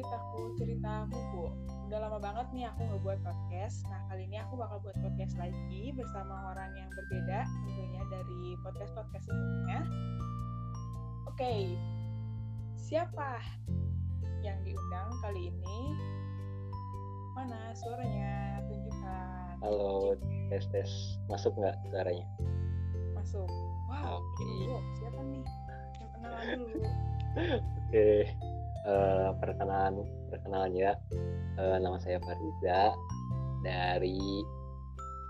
ceritaku ceritamu bu. Udah lama banget nih aku ngebuat podcast. Nah kali ini aku bakal buat podcast lagi bersama orang yang berbeda tentunya dari podcast podcast sebelumnya. Oke. Siapa yang diundang kali ini? Mana suaranya? Tunjukkan. Halo, tes tes. Masuk nggak suaranya? masuk. Wow. Bu, siapa nih? Yang kenalan dulu. Oke, eh, perkenalan perkenalan ya. Eh, nama saya Fariza dari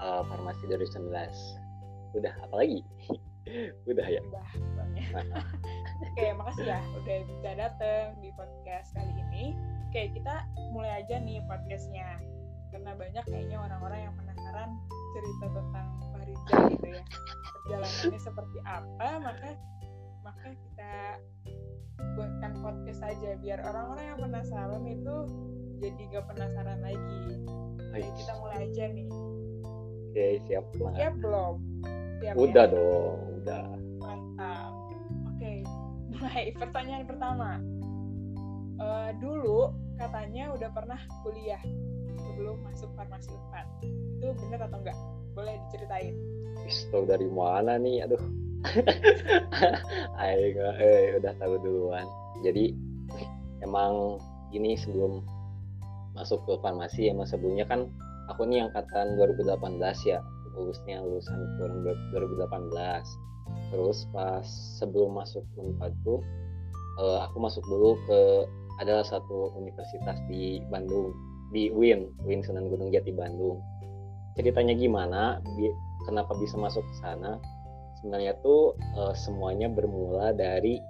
eh, Farmasi 2019. Udah apa lagi? Udah ya. udah banyak oke makasih ya udah bisa dateng di podcast kali ini oke kita mulai aja nih podcastnya karena banyak kayaknya orang-orang yang penasaran cerita tentang Fariza gitu ya perjalanannya seperti apa maka maka kita buatkan podcast aja biar orang-orang yang penasaran itu jadi gak penasaran lagi oke kita mulai aja nih Oke, siap. Semangat. siap belum siap ya? Udah dong, udah. Mantap. Oke, mulai pertanyaan pertama. Eh, dulu katanya udah pernah kuliah sebelum masuk farmasi Unpad. Itu bener atau enggak? Boleh diceritain. Pistol dari mana nih? Aduh. Ayo, eh, udah tahu duluan. Jadi emang ini sebelum masuk ke farmasi emang sebelumnya kan aku nih angkatan 2018 ya lulusnya lulusan tahun 2018 terus pas sebelum masuk Unpad tuh eh, aku masuk dulu ke adalah satu universitas di Bandung di UIN UIN Sunan Gunung Jati Bandung. Ceritanya gimana? Kenapa bisa masuk ke sana sebenarnya tuh eh, semuanya bermula dari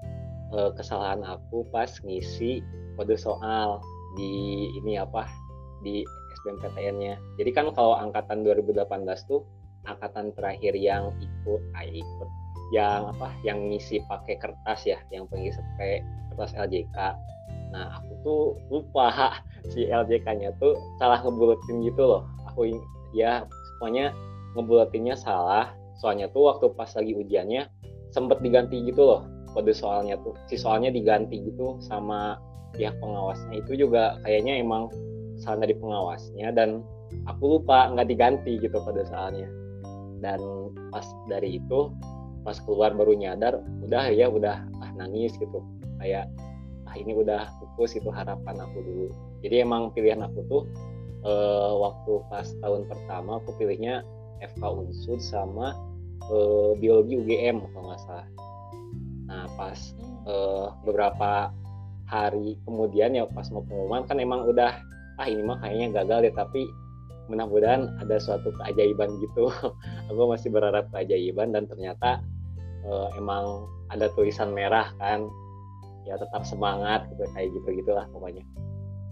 eh, kesalahan aku pas ngisi kode soal di ini apa di SBMPTN-nya. Jadi kan kalau angkatan 2018 tuh angkatan terakhir yang ikut, ah, ikut yang apa yang ngisi pakai kertas ya, yang pengisi pakai kertas LJK. Nah, aku tuh lupa si LJK-nya tuh salah ngebulatin gitu loh. Aku ya pokoknya ngebulatinnya salah. Soalnya tuh waktu pas lagi ujiannya sempet diganti gitu loh kode soalnya tuh. Si soalnya diganti gitu sama pihak pengawasnya. Itu juga kayaknya emang kesalahan dari pengawasnya dan aku lupa nggak diganti gitu pada soalnya. Dan pas dari itu pas keluar baru nyadar udah ya udah ah nangis gitu. Kayak ah ini udah pupus itu harapan aku dulu. Jadi emang pilihan aku tuh eh, waktu pas tahun pertama aku pilihnya FK Unsud sama eh, biologi UGM kalau nggak salah. Nah pas eh, beberapa hari kemudian ya pas mau pengumuman kan emang udah ah ini mah kayaknya gagal deh tapi mudah-mudahan ada suatu keajaiban gitu. Aku masih berharap keajaiban dan ternyata eh, emang ada tulisan merah kan. Ya tetap semangat gitu kayak gitu gitulah pokoknya.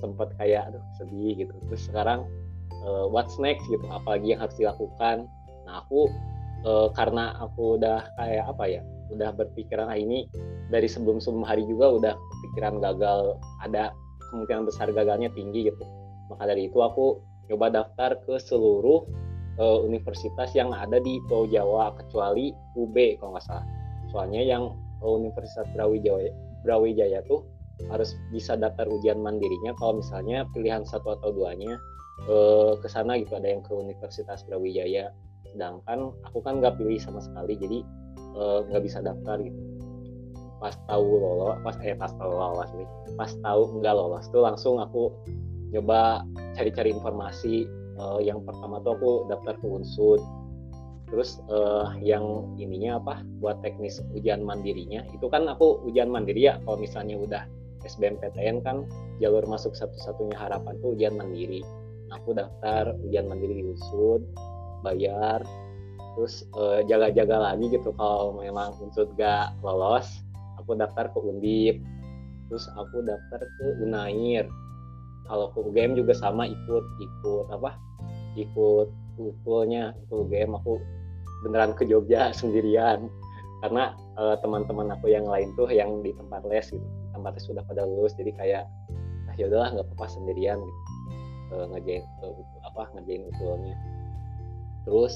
Sempet kayak aduh sedih gitu. Terus sekarang eh, what's next gitu apalagi yang harus dilakukan. Nah aku eh, karena aku udah kayak apa ya udah berpikiran ah ini dari sebelum sebelum hari juga udah kepikiran gagal ada kemungkinan besar gagalnya tinggi gitu. Maka dari itu aku coba daftar ke seluruh eh, universitas yang ada di Pulau Jawa kecuali UB kalau nggak salah. Soalnya yang eh, Universitas Brawijaya Brawijaya tuh harus bisa daftar ujian mandirinya kalau misalnya pilihan satu atau duanya ke sana gitu. Ada yang ke Universitas Brawijaya sedangkan aku kan nggak pilih sama sekali jadi eh, nggak bisa daftar gitu. Pas tahu lolos pas eh pas tahu lolos nih pas tahu nggak lolos tuh langsung aku nyoba cari-cari informasi Eh, yang pertama tuh aku daftar ke Unsud. Terus eh, yang ininya apa buat teknis ujian mandirinya itu kan aku ujian mandiri ya kalau misalnya udah SBMPTN kan jalur masuk satu-satunya harapan tuh ujian mandiri. Aku daftar ujian mandiri di Unsud bayar terus eh, jaga-jaga lagi gitu kalau memang Unsud gak lolos aku daftar ke Undip terus aku daftar ke Unair. Kalau ke UGM juga sama ikut ikut apa ikut kumpulnya ke UGM aku beneran ke Jogja sendirian karena eh, teman-teman aku yang lain tuh yang di tempat les gitu tempat les sudah pada lulus jadi kayak ah ya udahlah nggak apa-apa sendirian gitu. Eh, ngerjain eh, apa ngerjain usulnya terus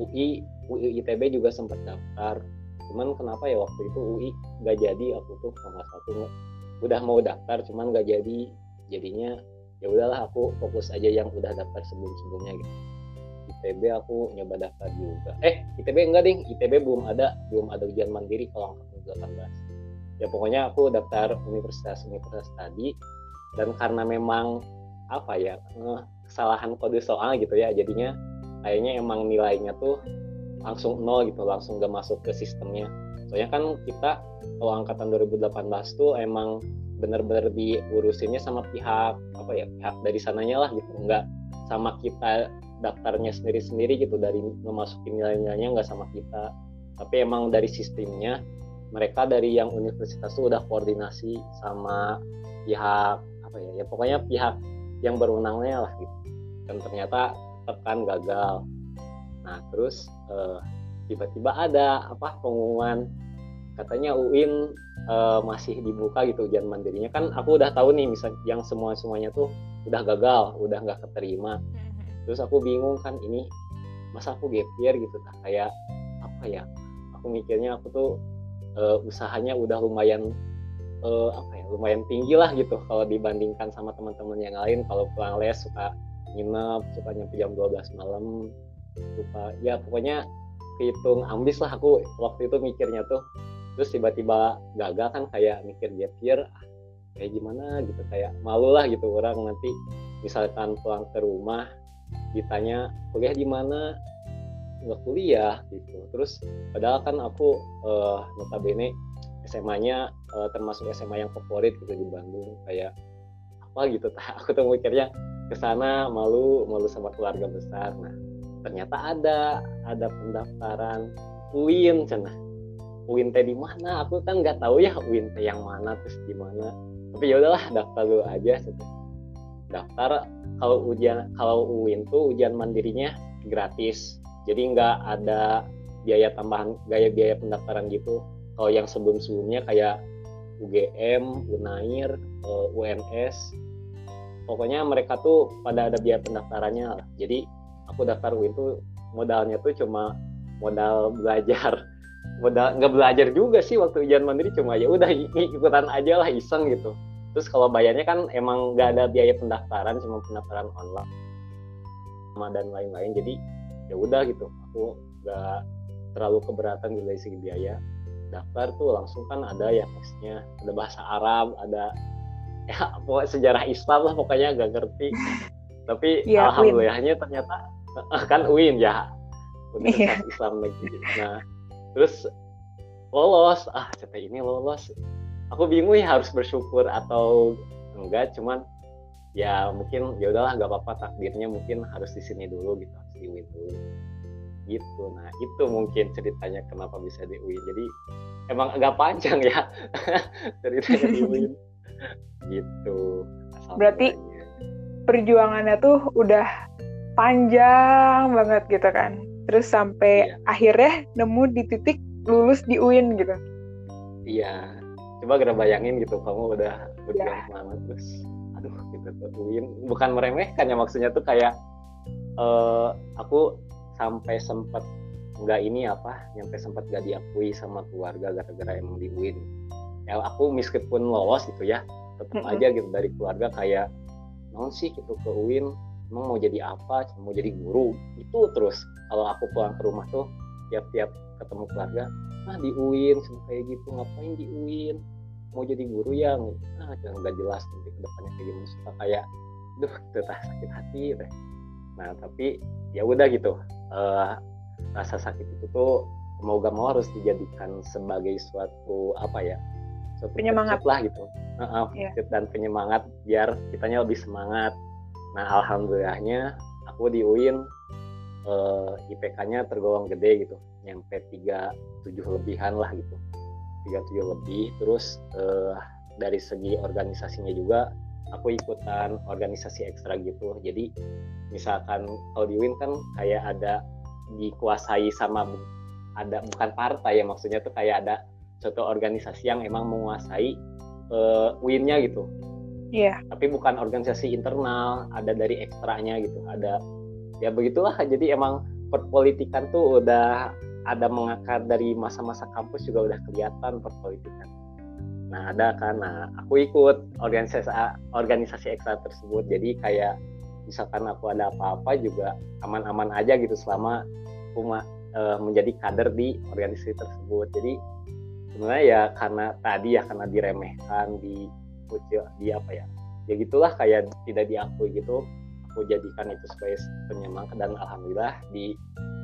UI UI ITB juga sempat daftar. Cuman kenapa ya waktu itu UI nggak jadi? Aku tuh sama satu udah mau daftar cuman nggak jadi. Jadinya ya udahlah aku fokus aja yang udah daftar sebelum sebelumnya gitu ITB aku nyoba daftar juga. Eh ITB enggak ding. ITB belum ada belum ada ujian mandiri kalau angkatan 18 ya pokoknya aku daftar universitas universitas tadi. Dan karena memang apa ya kesalahan kode soal gitu ya jadinya kayaknya emang nilainya tuh langsung nol gitu langsung gak masuk ke sistemnya. Soalnya kan kita kalau angkatan 2018 tuh emang bener-bener diurusinnya sama pihak apa ya pihak dari sananya lah gitu. Nggak sama kita daftarnya sendiri-sendiri gitu dari memasukin nilai-nilainya nggak sama kita. Tapi emang dari sistemnya mereka dari yang universitas itu udah koordinasi sama pihak apa ya ya pokoknya pihak yang berwenangnya lah gitu. Dan ternyata tekan gagal. Nah terus tiba tiba-tiba ada apa pengumuman. Katanya UIN uh, masih dibuka gitu ujian mandirinya. Kan aku udah tahu nih misal yang semua semuanya tuh udah gagal udah nggak keterima. Hmm terus aku bingung kan ini masa aku gap year gitu tak kayak apa ya? Aku mikirnya aku tuh uh, usahanya udah lumayan uh, apa ya lumayan tinggi lah gitu. Kalau dibandingkan sama teman-teman yang lain kalau pulang les suka nginep suka nyampe jam 12 malam suka ya pokoknya hitung ambis lah aku waktu itu mikirnya tuh. Terus tiba-tiba gagal kan kayak mikir gap year ah, kayak gimana gitu kayak malu lah gitu orang nanti misalkan pulang ke rumah ditanya kuliah di mana? Nggak kuliah gitu. Terus padahal kan aku uh, notabene SMA-nya uh, eh, termasuk SMA yang favorit gitu di Bandung kayak apa gitu. Aku tuh mikirnya ke sana malu malu sama keluarga besar. Nah ternyata ada ada pendaftaran. UIN cina UIN teh di mana? Aku kan nggak tahu ya UIN teh yang mana terus di mana. Tapi ya udahlah daftar dulu aja daftar kalau ujian kalau UIN tuh ujian mandirinya gratis. Jadi nggak ada biaya tambahan gaya biaya pendaftaran gitu. Kalau yang sebelum sebelumnya kayak UGM, Unair, UNS pokoknya mereka tuh pada ada biaya pendaftarannya lah. Jadi aku daftar UIN tuh modalnya tuh cuma modal belajar. Modal nggak belajar juga sih waktu ujian mandiri cuma ya udah ikutan aja lah iseng gitu. Terus kalau bayarnya kan emang nggak ada biaya pendaftaran cuma pendaftaran online sama dan lain-lain. Jadi ya udah gitu. Aku nggak terlalu keberatan dari segi biaya. Daftar tuh langsung kan ada ya tesnya ada bahasa Arab ada ya pokoknya sejarah Islam lah pokoknya nggak ngerti. Tapi ya, alhamdulillahnya win. ternyata kan UIN ya. Universitas yeah. Islam Negeri. Nah terus lolos. Ah CT ini lolos. Aku bingung ya harus bersyukur atau enggak cuman ya mungkin ya udahlah gak apa-apa takdirnya mungkin harus di sini dulu gitu harus di win dulu. Gitu. Nah itu mungkin ceritanya kenapa bisa di win. Jadi emang agak panjang ya ceritanya di win gitu. Berarti perjuangannya tuh udah panjang banget gitu kan. Terus sampai iya. akhirnya nemu di titik lulus di UIN gitu. Iya. Coba gara bayangin gitu kamu udah berjuang yeah. semangat terus. Aduh gitu tuh bukan meremehkan ya maksudnya tuh kayak uh, aku sampai sempat nggak ini apa nyampe sempat gak diakui sama keluarga gara-gara emang di UIN ya aku meskipun lolos gitu ya tetap mm -hmm. aja gitu dari keluarga kayak non sih gitu ke UIN emang mau jadi apa mau jadi guru? Itu terus kalau aku pulang ke rumah tuh tiap-tiap ketemu keluarga ah di UIN kayak gitu ngapain di UIN? Mau jadi guru yang ah nggak jelas nanti ke depannya kayak gimana. Suka kayak duh itu tak sakit hati deh nah tapi ya udah gitu uh, rasa sakit itu tuh mau gak mau harus dijadikan sebagai suatu apa ya suatu penyemangat. lah gitu. Uh, uh, yeah. dan penyemangat biar kitanya lebih semangat. Nah alhamdulillahnya aku di UIN uh, eh, IPK-nya tergolong gede gitu. Nyampe tiga tujuh lebihan lah gitu. 37 lebih. Terus uh, dari segi organisasinya juga aku ikutan organisasi ekstra gitu. Jadi misalkan kalau di Win kan kayak ada dikuasai sama ada bukan partai ya maksudnya tuh kayak ada suatu organisasi yang emang menguasai uh, Winnya gitu Iya. Yeah. Tapi bukan organisasi internal, ada dari ekstranya gitu. Ada ya begitulah. Jadi emang perpolitikan tuh udah ada mengakar dari masa-masa kampus juga udah kelihatan perpolitikan nah ada kan nah aku ikut organisasi organisasi ekstra tersebut jadi kayak misalkan aku ada apa-apa juga aman-aman aja gitu selama aku uh, menjadi kader di organisasi tersebut jadi sebenarnya ya karena tadi ya karena diremehkan di di apa ya ya gitulah kayak tidak diakui gitu aku jadikan itu sebagai penyemangat dan alhamdulillah di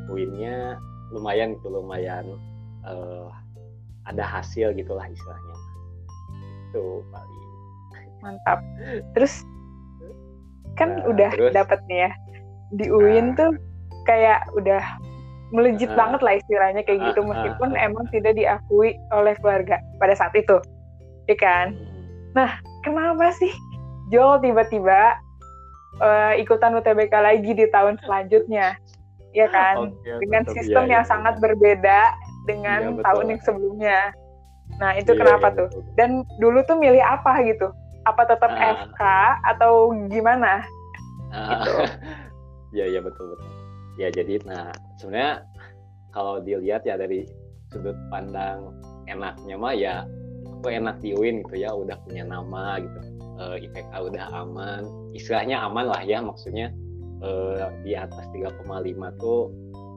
poinnya lumayan gitu lumayan uh, ada hasil gitulah istilahnya. Itu paling. Mantap. Terus kan nah, udah dapet nih ya di UIN nah, tuh kayak udah melejit uh, banget lah istilahnya kayak uh, gitu meskipun uh, emang tidak diakui oleh keluarga pada saat itu ya kan? Hmm. nah kenapa sih Joel tiba-tiba uh, ikutan UTBK lagi di tahun selanjutnya? Ya kan? Okay, dengan sistem ya, yang ya, sangat berbeda dengan ya, tahun yang sebelumnya. Nah itu ya, kenapa ya, tuh? betul. dan dulu tuh milih apa gitu? Apa tetap uh. FK atau gimana? Uh, gitu. Ya ya betul betul ya jadi nah sebenarnya kalau dilihat ya dari sudut pandang enaknya mah ya aku enak di UIN gitu ya udah punya nama gitu. E, eh, IPK udah aman. Istilahnya aman lah ya maksudnya e, di atas 3,5 tuh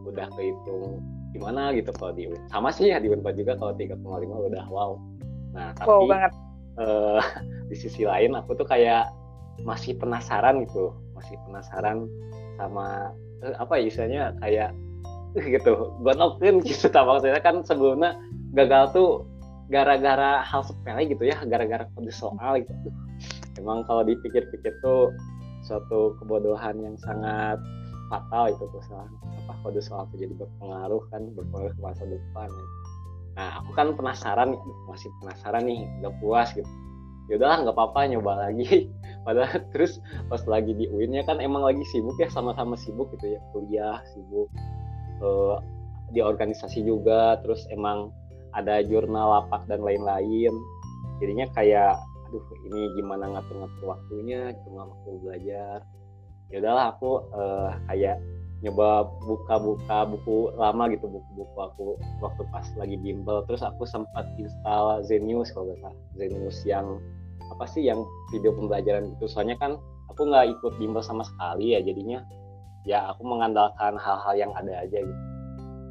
udah kehitung gimana gitu kalau di UIN sama sih ya di Unpad juga kalau 3,5 udah wow. Nah tapi wow banget. E, di sisi lain aku tuh kayak masih penasaran gitu masih penasaran sama apa ya istilahnya kayak gitu. Gonokin gitu tak maksudnya kan sebelumnya gagal tuh gara-gara hal sepele gitu ya gara-gara kode soal gitu. Emang kalau dipikir-pikir tuh suatu kebodohan yang sangat fatal itu tuh salah. Apa kode soal itu jadi berpengaruh kan berpengaruh ke masa depan ya. nah aku kan penasaran masih penasaran nih gak puas gitu. Yaudahlah nggak apa-apa nyoba lagi padahal terus pas lagi di UIN ya kan emang lagi sibuk ya sama-sama sibuk gitu ya kuliah sibuk uh, di organisasi juga terus emang ada jurnal lapak dan lain-lain. Jadinya kayak aduh ini gimana ngatur-ngatur waktunya gitu waktu belajar? Ya udahlah aku uh, kayak nyoba buka-buka buku lama gitu buku-buku aku waktu pas lagi bimbel. Terus aku sempat install Zenius kalau nggak salah Zenius yang apa sih yang video pembelajaran itu? Soalnya kan aku nggak ikut bimbel sama sekali ya jadinya ya aku mengandalkan hal-hal yang ada aja gitu.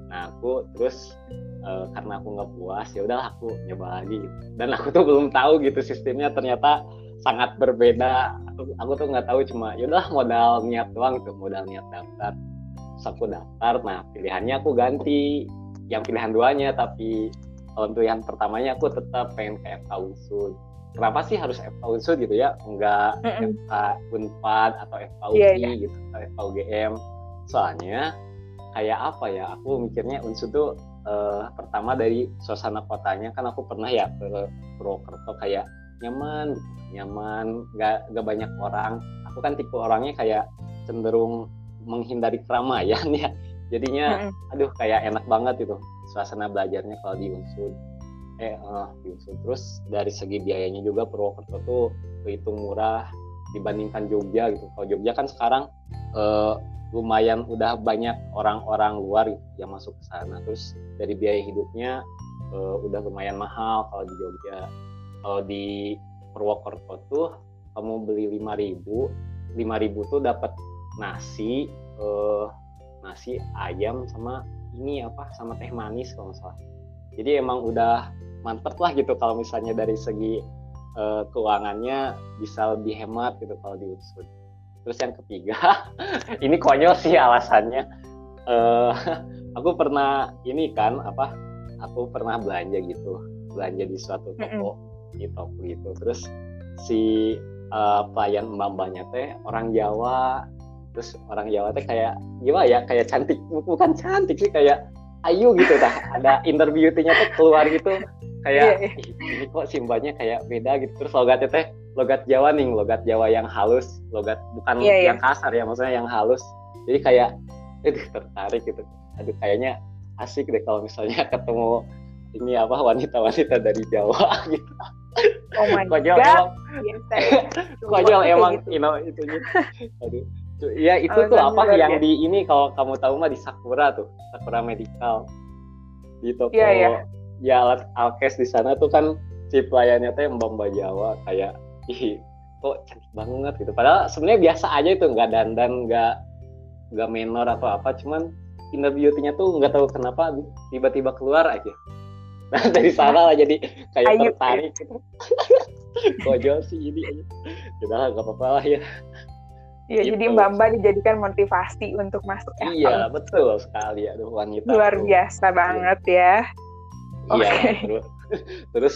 Nah aku terus uh, karena aku nggak puas ya udahlah aku nyoba lagi gitu. Dan aku tuh belum tahu gitu sistemnya ternyata sangat berbeda. Aku, aku tuh nggak tahu cuma yaudah modal niat doang gitu modal niat daftar. Terus aku daftar nah pilihannya aku ganti. Yang pilihan duanya tapi kalau pilihan pertamanya aku tetap pengen ke FK Unsur kenapa sih harus FK Unsur gitu ya? Enggak mm -mm. FK Unpad atau FK UI yeah, yeah. gitu atau FK UGM soalnya kayak apa ya? Aku mikirnya Unsur tuh uh, pertama dari suasana kotanya. Kan aku pernah ya ke Purwokerto kayak nyaman nyaman nggak nggak banyak orang. Aku kan tipe orangnya kayak cenderung menghindari keramaian ya. Jadinya aduh kayak enak banget itu suasana belajarnya kalau di Unsur eh uh, terus dari segi biayanya juga Purwokerto tuh berhitung murah dibandingkan Jogja gitu. Kalau Jogja kan sekarang uh, lumayan udah banyak orang-orang luar gitu yang masuk ke sana. Terus dari biaya hidupnya uh, udah lumayan mahal kalau di Jogja. Kalau di Purwokerto tuh kamu beli 5000 5000 tuh dapat nasi uh, nasi ayam sama ini apa sama teh manis kalau salah jadi emang udah mantep lah gitu kalau misalnya dari segi uh, keuangannya bisa lebih hemat gitu kalau di Unsud. Terus yang ketiga, ini konyol sih alasannya. Uh, aku pernah ini kan apa? Aku pernah belanja gitu, belanja di suatu toko, di toko gitu. Terus si uh, pelayan mbak-mbaknya teh orang Jawa, terus orang Jawa teh kayak gimana ya? Kayak cantik, bukan cantik sih kayak ayu gitu dah. Ada interview tuh keluar gitu kayak yeah, yeah. ini kok simbanya kayak beda gitu terus logatnya teh logat Jawa nih logat Jawa yang halus logat bukan yeah, yeah. yang kasar ya maksudnya yang halus jadi kayak itu tertarik gitu aduh kayaknya asik deh kalau misalnya ketemu ini apa wanita-wanita dari Jawa gitu oh my konyol god emang, konyol emang gitu. you know itu aduh ya itu oh, tuh apa yang di ini kalau kamu tahu mah di Sakura tuh Sakura Medical. Di toko yeah, yeah ya alat alkes di sana tuh kan si pelayannya teh mbak mbak Jawa kayak ih kok cantik banget gitu. Padahal sebenarnya biasa aja itu nggak dandan nggak nggak menor atau apa cuman inner beauty-nya tuh nggak tahu kenapa tiba-tiba keluar aja. Nah dari sana lah jadi kayak Ayu, tertarik. Gitu kojol sih ini? Aja udah nggak apa-apa lah ya Iya, gitu. jadi Mbak Mbak dijadikan motivasi untuk masuk Iya, betul sekali. Aduh, wanita. Luar biasa iya. banget ya. Iya, okay. terus, terus,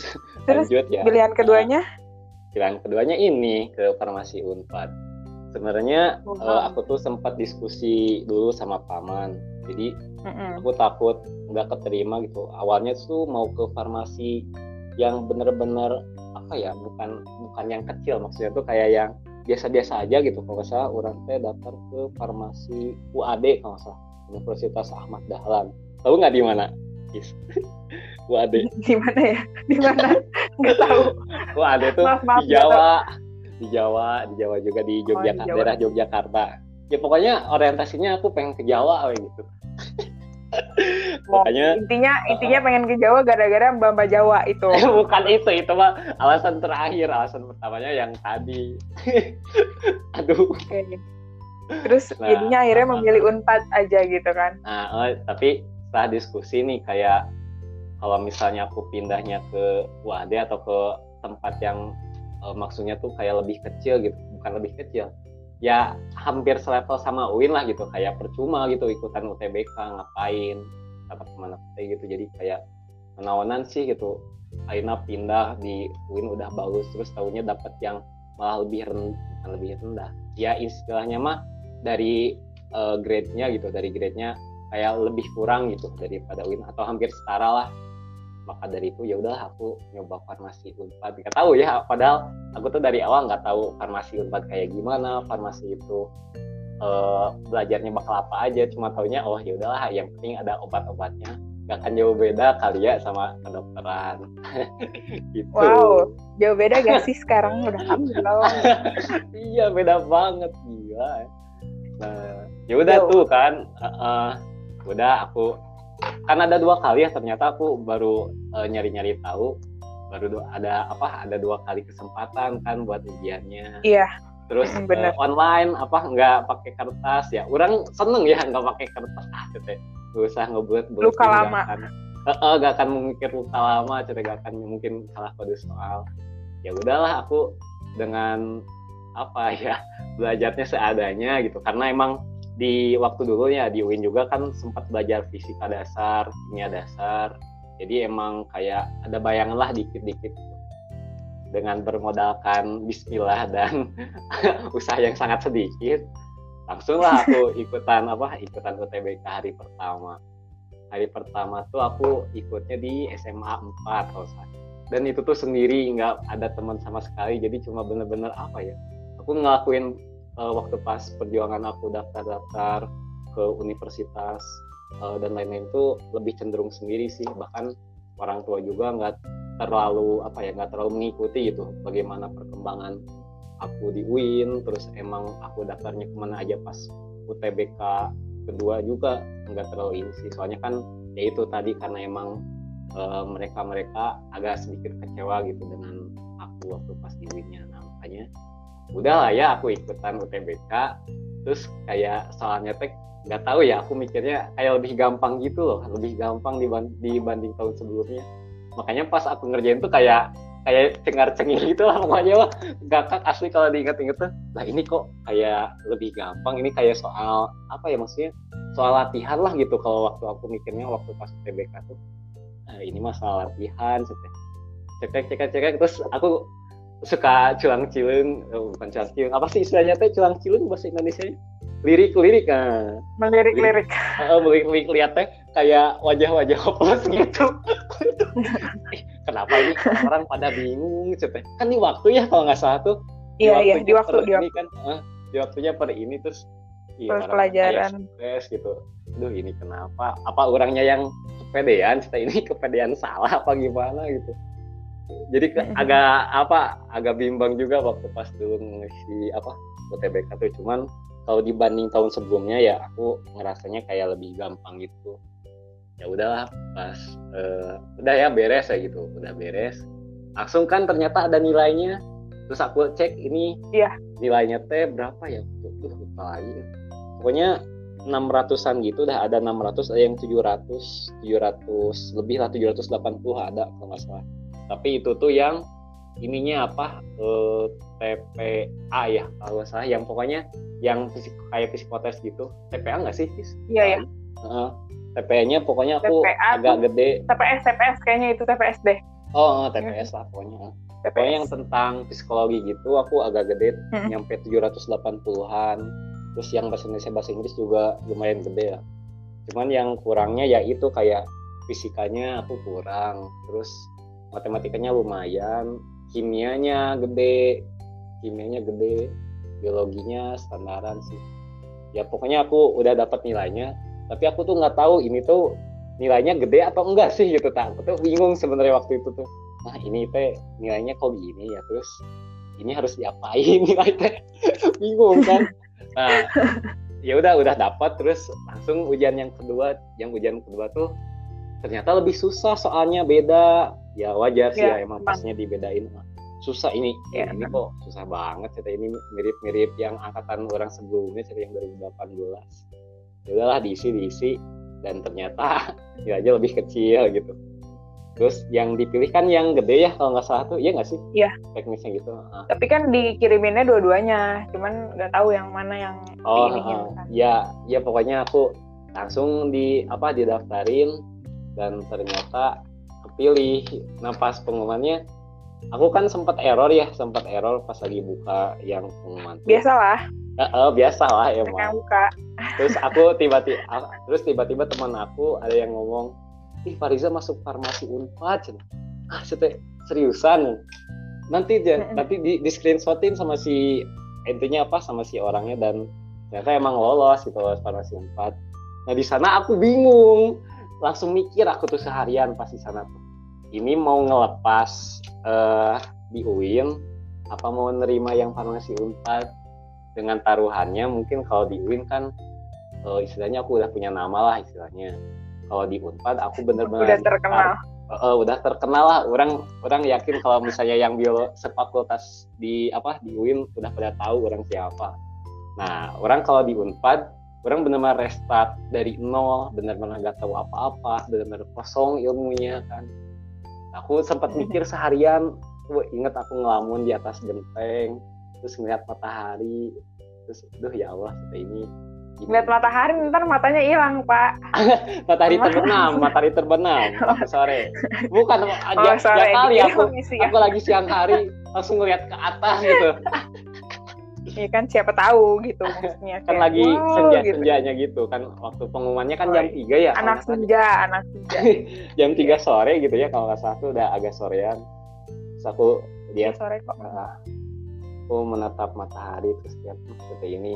terus lanjut ya. Pilihan keduanya? Nah, pilihan keduanya ini ke farmasi Unpad. Sebenarnya uh, aku tuh sempat diskusi dulu sama paman. Jadi mm-hmm. aku takut nggak keterima gitu. Awalnya tuh mau ke farmasi yang bener-bener apa ya, bukan bukan yang kecil maksudnya tuh kayak yang biasa-biasa aja gitu. Kalau salah orang teh daftar ke farmasi UAD kalau salah. Universitas Ahmad Dahlan. Tahu nggak di mana? UAD di mana ya? Di mana? Nggak tahu. UAD tuh maaf, maaf, di Jawa. di Jawa di Jawa juga di Yogyakarta oh, di daerah Yogyakarta ya pokoknya orientasinya aku pengen ke Jawa gitu Makanya intinya intinya pengen ke Jawa gara-gara Mbak Mbak Jawa itu. Bukan itu, itu mah alasan terakhir, alasan pertamanya yang tadi. Aduh. Okay. Terus nah, jadinya akhirnya memilih Unpad aja gitu kan. Nah, oh, tapi setelah diskusi nih kayak kalau misalnya aku pindahnya ke UAD atau ke tempat yang uh, maksudnya tuh kayak lebih kecil gitu, bukan lebih kecil, ya hampir selevel sama UIN lah gitu. Kayak percuma gitu ikutan UTBK ngapain? Kata ke mana gitu. Jadi kayak menawanan sih gitu. Aina pindah di UIN udah bagus terus tahunya dapat yang malah lebih rendah lebih rendah. Ya istilahnya mah dari uh, grade-nya gitu dari grade-nya kayak lebih kurang gitu daripada UIN atau hampir setara lah maka dari itu ya udahlah aku nyoba farmasi unpad. Nggak tahu ya padahal aku tuh dari awal nggak tahu farmasi unpad kayak gimana farmasi itu uh, belajarnya bakal apa aja. Cuma taunya oh ya udahlah yang penting ada obat-obatnya. Nggak akan jauh beda kali ya sama kedokteran. Gitu. Wow jauh beda gak sih sekarang? Udah belum iya beda banget gila. Nah ya udah tuh kan uh, uh, udah aku kan ada dua kali ya ternyata aku baru uh, nyari-nyari tahu. Baru ada apa ada dua kali kesempatan kan buat ujiannya. Iya. Terus Uh, online apa nggak pakai kertas? Ya orang seneng ya nggak pakai kertas. Ah tete gak usah ngebuat luka lama. akan, uh, uh, gak akan mengikir luka lama cete gak akan mungkin salah kode soal. Ya udahlah aku dengan apa ya belajarnya seadanya gitu. Karena emang di waktu dulu ya di UIN juga kan sempat belajar fisika dasar, kimia dasar. Jadi emang kayak ada bayangan lah dikit-dikit dengan bermodalkan Bismillah dan usaha yang sangat sedikit. Langsung lah aku ikutan apa ikutan UTBK hari pertama. Hari pertama tuh aku ikutnya di SMA 4 kalau. Dan itu tuh sendiri nggak ada teman sama sekali. Jadi cuma bener-bener apa ya? Aku ngelakuin uh, waktu pas perjuangan aku daftar-daftar ke universitas uh, dan lain-lain itu lebih cenderung sendiri sih. Bahkan orang tua juga nggak terlalu apa ya nggak terlalu mengikuti gitu bagaimana perkembangan aku di UIN terus emang aku daftarnya ke mana aja pas UTBK kedua juga nggak terlalu ini sih. Soalnya kan ya itu tadi karena emang uh, mereka mereka agak sedikit kecewa gitu dengan aku waktu pas di UIN-nya nah makanya udah lah ya aku ikutan UTBK terus kayak soalnya teh nggak tahu ya aku mikirnya kayak lebih gampang gitu loh lebih gampang dibanding, tahun sebelumnya. Makanya pas aku ngerjain tuh kayak kayak cengar cengir gitu lah pokoknya lah gakak asli kalau diingat-ingat tuh nah ini kok kayak lebih gampang ini kayak soal apa ya maksudnya soal latihan lah gitu. Kalau waktu aku mikirnya waktu pas UTBK tuh nah, ini masalah latihan cek cek cek terus aku suka culang cilung oh, bukan culang cilung. Apa sih istilahnya teh culang cilung bahasa Indonesia? Lirik lirik ah. Melirik lirik. Uh, melirik lirik lihat teh kayak wajah wajah hopeless gitu. Kenapa ini? Orang pada bingung cepet kan di waktu ya kalau nggak salah tuh. Iya iya di waktu di waktu kan uh, di waktunya pada ini terus iya, pelajaran stres gitu. Duh ini kenapa? Apa orangnya yang kepedean cerita ini kepedean salah apa gimana gitu jadi agak apa agak bimbang juga waktu pas dulu ngisi apa UTBK tuh. Cuman kalau dibanding tahun sebelumnya ya aku ngerasanya kayak lebih gampang gitu. Ya udahlah pas uh, udah ya beres ya gitu. Udah beres. Langsung kan ternyata ada nilainya. Terus aku cek ini Iya. nilainya teh berapa ya? Tuh lupa lagi. Pokoknya 600-an gitu udah ada 600 ada yang 700 700 lebih lah 780 ada kalau nggak salah tapi itu tuh yang ininya apa eh, TPA ya kalau nggak salah yang pokoknya yang fisik, kayak psikotes gitu TPA nggak sih? Iya, iya. Heeh. TPA-nya pokoknya aku TPA agak tuh- gede TPS TPS kayaknya itu TPS deh oh eh, TPS lah pokoknya Pokoknya yang TPS tentang psikologi gitu aku agak gede Mm-mm. nyampe 780-an. Terus yang bahasa Indonesia bahasa Inggris juga lumayan gede ya. Cuman yang kurangnya ya itu kayak fisikanya aku kurang. Terus matematikanya lumayan, kimianya gede. Kimianya gede, biologinya standaran sih. Ya pokoknya aku udah dapat nilainya, tapi aku tuh nggak tahu ini tuh nilainya gede atau enggak sih gitu tak aku tuh bingung sebenarnya waktu itu tuh nah ini teh nilainya kok gini ya terus ini harus diapain nilai teh bingung kan nah ya udah udah dapat terus langsung ujian yang kedua yang ujian kedua tuh ternyata lebih susah soalnya beda ya wajar sih Ya, ya, emang pasnya dibedain. Susah ini. Ya, ini kok susah banget cerita ini mirip-mirip yang angkatan orang sebelumnya cerita yang 2018 ya udahlah diisi diisi dan ternyata nilainya lebih kecil gitu. Terus yang dipilih kan yang gede ya kalau nggak salah tuh iya nggak sih? Iya. teknisnya gitu tapi kan dikiriminnya dua-duanya cuman nggak tahu yang mana yang oh ah. kan. ya ya pokoknya aku langsung di apa didaftarin dan ternyata kepilih nah pas pengumumannya aku kan sempat error ya sempat error pas lagi buka yang pengumuman. Biasalah. Eh, eh, biasa lah yang emang buka. Terus aku tiba-tiba terus tiba-tiba teman aku ada yang ngomong ih Fariza masuk farmasi unpad ah seriusan? Nanti dia- nanti di, di screenshotin sama si intinya apa sama si orangnya dan ternyata emang lolos gitu lolos farmasi unpad. Nah di sana aku bingung. Langsung mikir aku tuh seharian pas di sana. tuh ini mau ngelepas eh di UIN apa mau nerima yang farmasi unpad? Dengan taruhannya mungkin kalau di UIN kan eh, istilahnya aku udah punya nama lah istilahnya. Kalau di Unpad aku udah bener-bener terkenal. Eh, udah terkenal lah. Orang orang yakin kalau misalnya yang biolo sefakultas di apa di UIN udah pada tahu orang siapa. Nah orang kalau di Unpad orang benar-benar restart dari nol benar-benar gak tahu apa-apa benar-benar kosong ilmunya kan aku sempat mikir seharian tuh inget aku ngelamun di atas genteng terus ngeliat matahari. Terus duh ya Allah seperti ini gini. lihat matahari ntar matanya hilang pak. Matahari terbenam matahari terbenam pas sore bukan oh aja sore kali dikira aku. ya. Aku lagi siang hari langsung ngeliat ke atas gitu Iya kan siapa tahu gitu maksudnya kan Kayak, lagi wow, senja gitu. senjanya gitu kan waktu pengumumannya kan Oh, jam 3 ya kalau anak senja anak senja. Jam 3 sore gitu ya kalau nggak salah tuh udah agak sorean. Terus aku Iya, lihat sore kok. ah, aku menatap matahari terus lihat "Hmm, seperti ini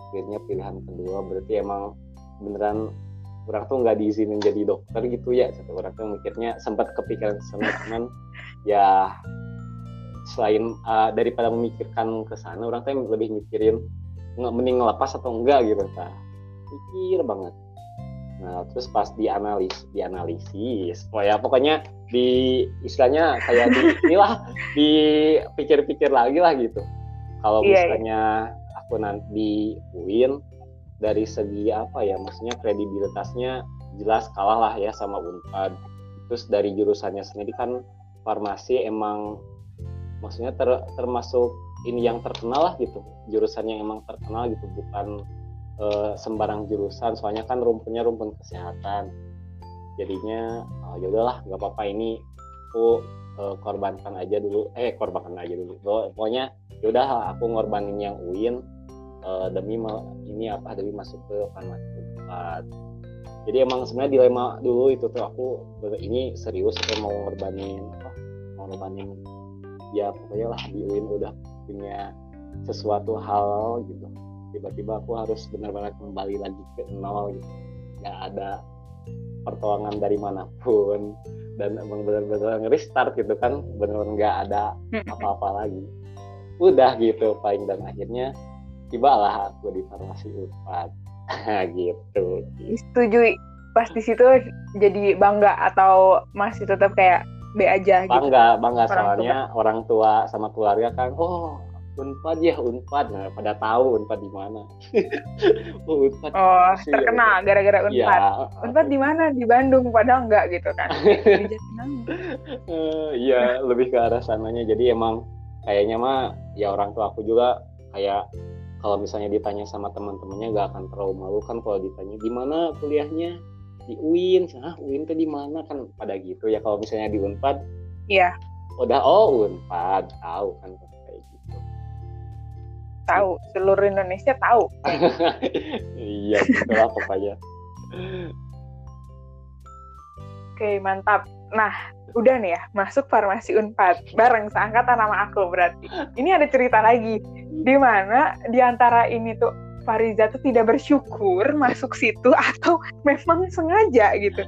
akhirnya pilihan kedua berarti emang beneran orang tuh nggak diizinin jadi dokter gitu ya satu orang tuh mikirnya sempat kepikiran ke sana cuman ya selain uh, daripada memikirkan ke sana orang tuh lebih mikirin nggak mending ngelepas atau enggak gitu kan mikir banget. Nah terus pas dianalis dianalisis oh ya pokoknya di istilahnya kayak di inilah dipikir-pikir lagi lah gitu. Kalau Iya, iya. misalnya aku nanti UIN dari segi apa ya maksudnya kredibilitasnya jelas kalah lah ya sama Unpad. Terus dari jurusannya sendiri kan farmasi emang maksudnya ter- termasuk ini yang terkenal lah gitu. Jurusan yang emang terkenal gitu bukan eh, sembarang jurusan. Soalnya kan rumpunnya rumpun kesehatan. Jadinya oh, ya udahlah nggak apa-apa ini aku eh, korbankan aja dulu. Eh korbankan aja dulu. Pokok- pokoknya yaudah aku ngorbanin yang UIN eh, demi ini apa demi masuk ke farmasi jadi emang sebenarnya dilema dulu itu tuh aku ini serius aku mau ngorbanin apa mau ngorbanin ya pokoknya lah di UIN udah punya sesuatu hal gitu. Tiba-tiba aku harus benar-benar kembali lagi ke nol gitu. Nggak ada pertolongan dari mana pun. Dan emang benar-benar nge-restart gitu kan benar-benar nggak ada apa-apa lagi. Udah gitu paling dan akhirnya tibalah aku di farmasi Unpad gitu. Setuju. Pas di situ jadi bangga atau masih tetap kayak B aja gitu. Bangga bangga Orang soalnya orang tua sama keluarga kan oh unpad ya unpad. Nah, pada tahu unpad di mana. Oh unpad. Oh sih, terkenal gara-gara Iya, unpad. unpad di mana? Di Bandung padahal enggak gitu kan. Di Jatinangor Eh, Iya, lebih ke arah sananya. Jadi emang kayaknya mah ya orang tua aku juga kayak kalau misalnya ditanya sama teman-temannya gak akan terlalu malu kan kalau ditanya di mana kuliahnya di UIN, ah UIN tuh di mana? Kan pada gitu ya kalau misalnya di Unpad. Iya. Udah oh Unpad tahu kan kayak gitu. tahu seluruh Indonesia tahu. Iya gitulah pokoknya. oke mantap. Nah udah nih ya masuk farmasi Unpad. Bareng seangkatan sama aku berarti. Ini ada cerita lagi. Di mana di antara ini tuh Fariza tuh tidak bersyukur masuk situ atau memang sengaja gitu.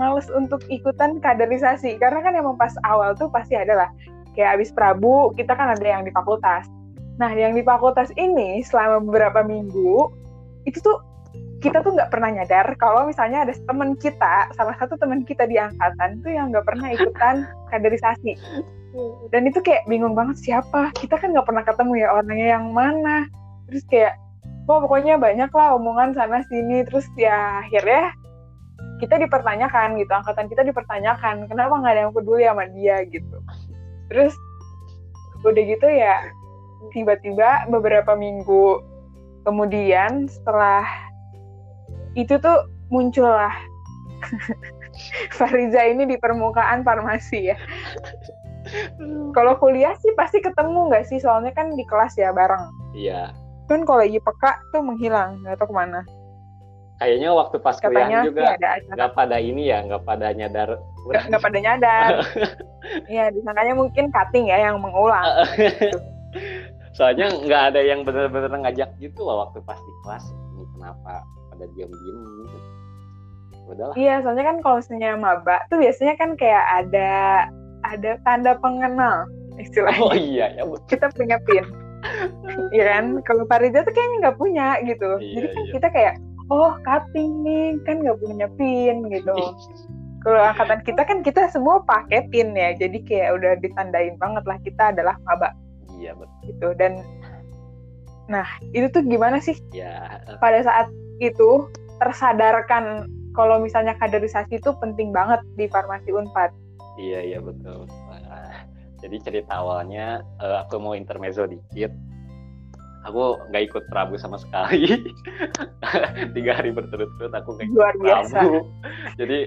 Males untuk ikutan kaderisasi. Karena kan emang pas awal tuh pasti ada lah. Kayak abis Prabu kita kan ada yang di fakultas. Nah yang di fakultas ini selama beberapa minggu itu tuh kita tuh nggak pernah nyadar kalau misalnya ada teman kita salah satu teman kita di angkatan tuh yang nggak pernah ikutan kaderisasi. Dan itu kayak bingung banget siapa? Kita kan nggak pernah ketemu ya orangnya yang mana. Terus kayak wah pokoknya banyak lah omongan sana sini. Terus ya akhirnya kita dipertanyakan gitu angkatan kita dipertanyakan kenapa nggak ada yang peduli sama dia? gitu. Terus udah gitu ya tiba-tiba beberapa minggu kemudian setelah itu tuh muncullah Fariza ini di permukaan farmasi ya. Kalau kuliah sih pasti ketemu nggak sih? Soalnya kan di kelas ya bareng. Iya. Kan kalau lagi peka tuh menghilang nggak tahu ke mana Kayaknya waktu pas katanya kuliah juga nggak pada ini ya, nggak pada nyadar. nggak pada nyadar Iya disangkanya mungkin cutting ya yang mengulang Soalnya nggak ada yang bener-bener ngajak gitu loh waktu pas di kelas. Ini kenapa pada diem-diem gitu. Udahlah. iya soalnya kan kalau misalnya maba tuh biasanya kan kayak ada ada tanda pengenal istilahnya Oh iya ya betul. kita punya pin Iya kan? Kalau Fariza tuh kayaknya nggak punya gitu. Iya, jadi kan iya. kita kayak oh cutting nih kan nggak punya pin gitu. Kalau angkatan kita kan kita semua pakai pin ya. Jadi kayak udah ditandain banget lah kita adalah maba. Iya betul. gitu. Dan nah itu tuh gimana sih? Ya pada saat itu tersadarkan kalau misalnya kaderisasi itu penting banget di farmasi Unpad. Iya iya betul. Jadi cerita awalnya eh, aku mau intermezzo dikit. Aku nggak ikut Prabu sama sekali. Tiga hari berturut-turut aku nggak ikut luar biasa. Prabu. Jadi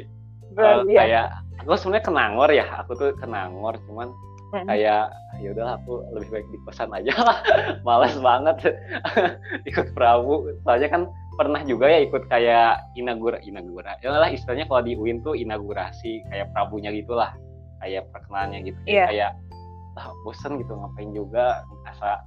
luar Eh, biasa. kayak aku sebenarnya kenangor ya. Aku tuh kenangor cuman kayak ya udahlah aku lebih baik di kosan aja lah. Malas banget ikut Prabu. Soalnya kan pernah juga ya ikut kayak inagura inagura ya lah istilahnya kalau di UIN tuh inaugurasi kayak Prabunya gitulah kayak perkenalannya gitu. Iya. kayak ah, bosen gitu ngapain juga? Asa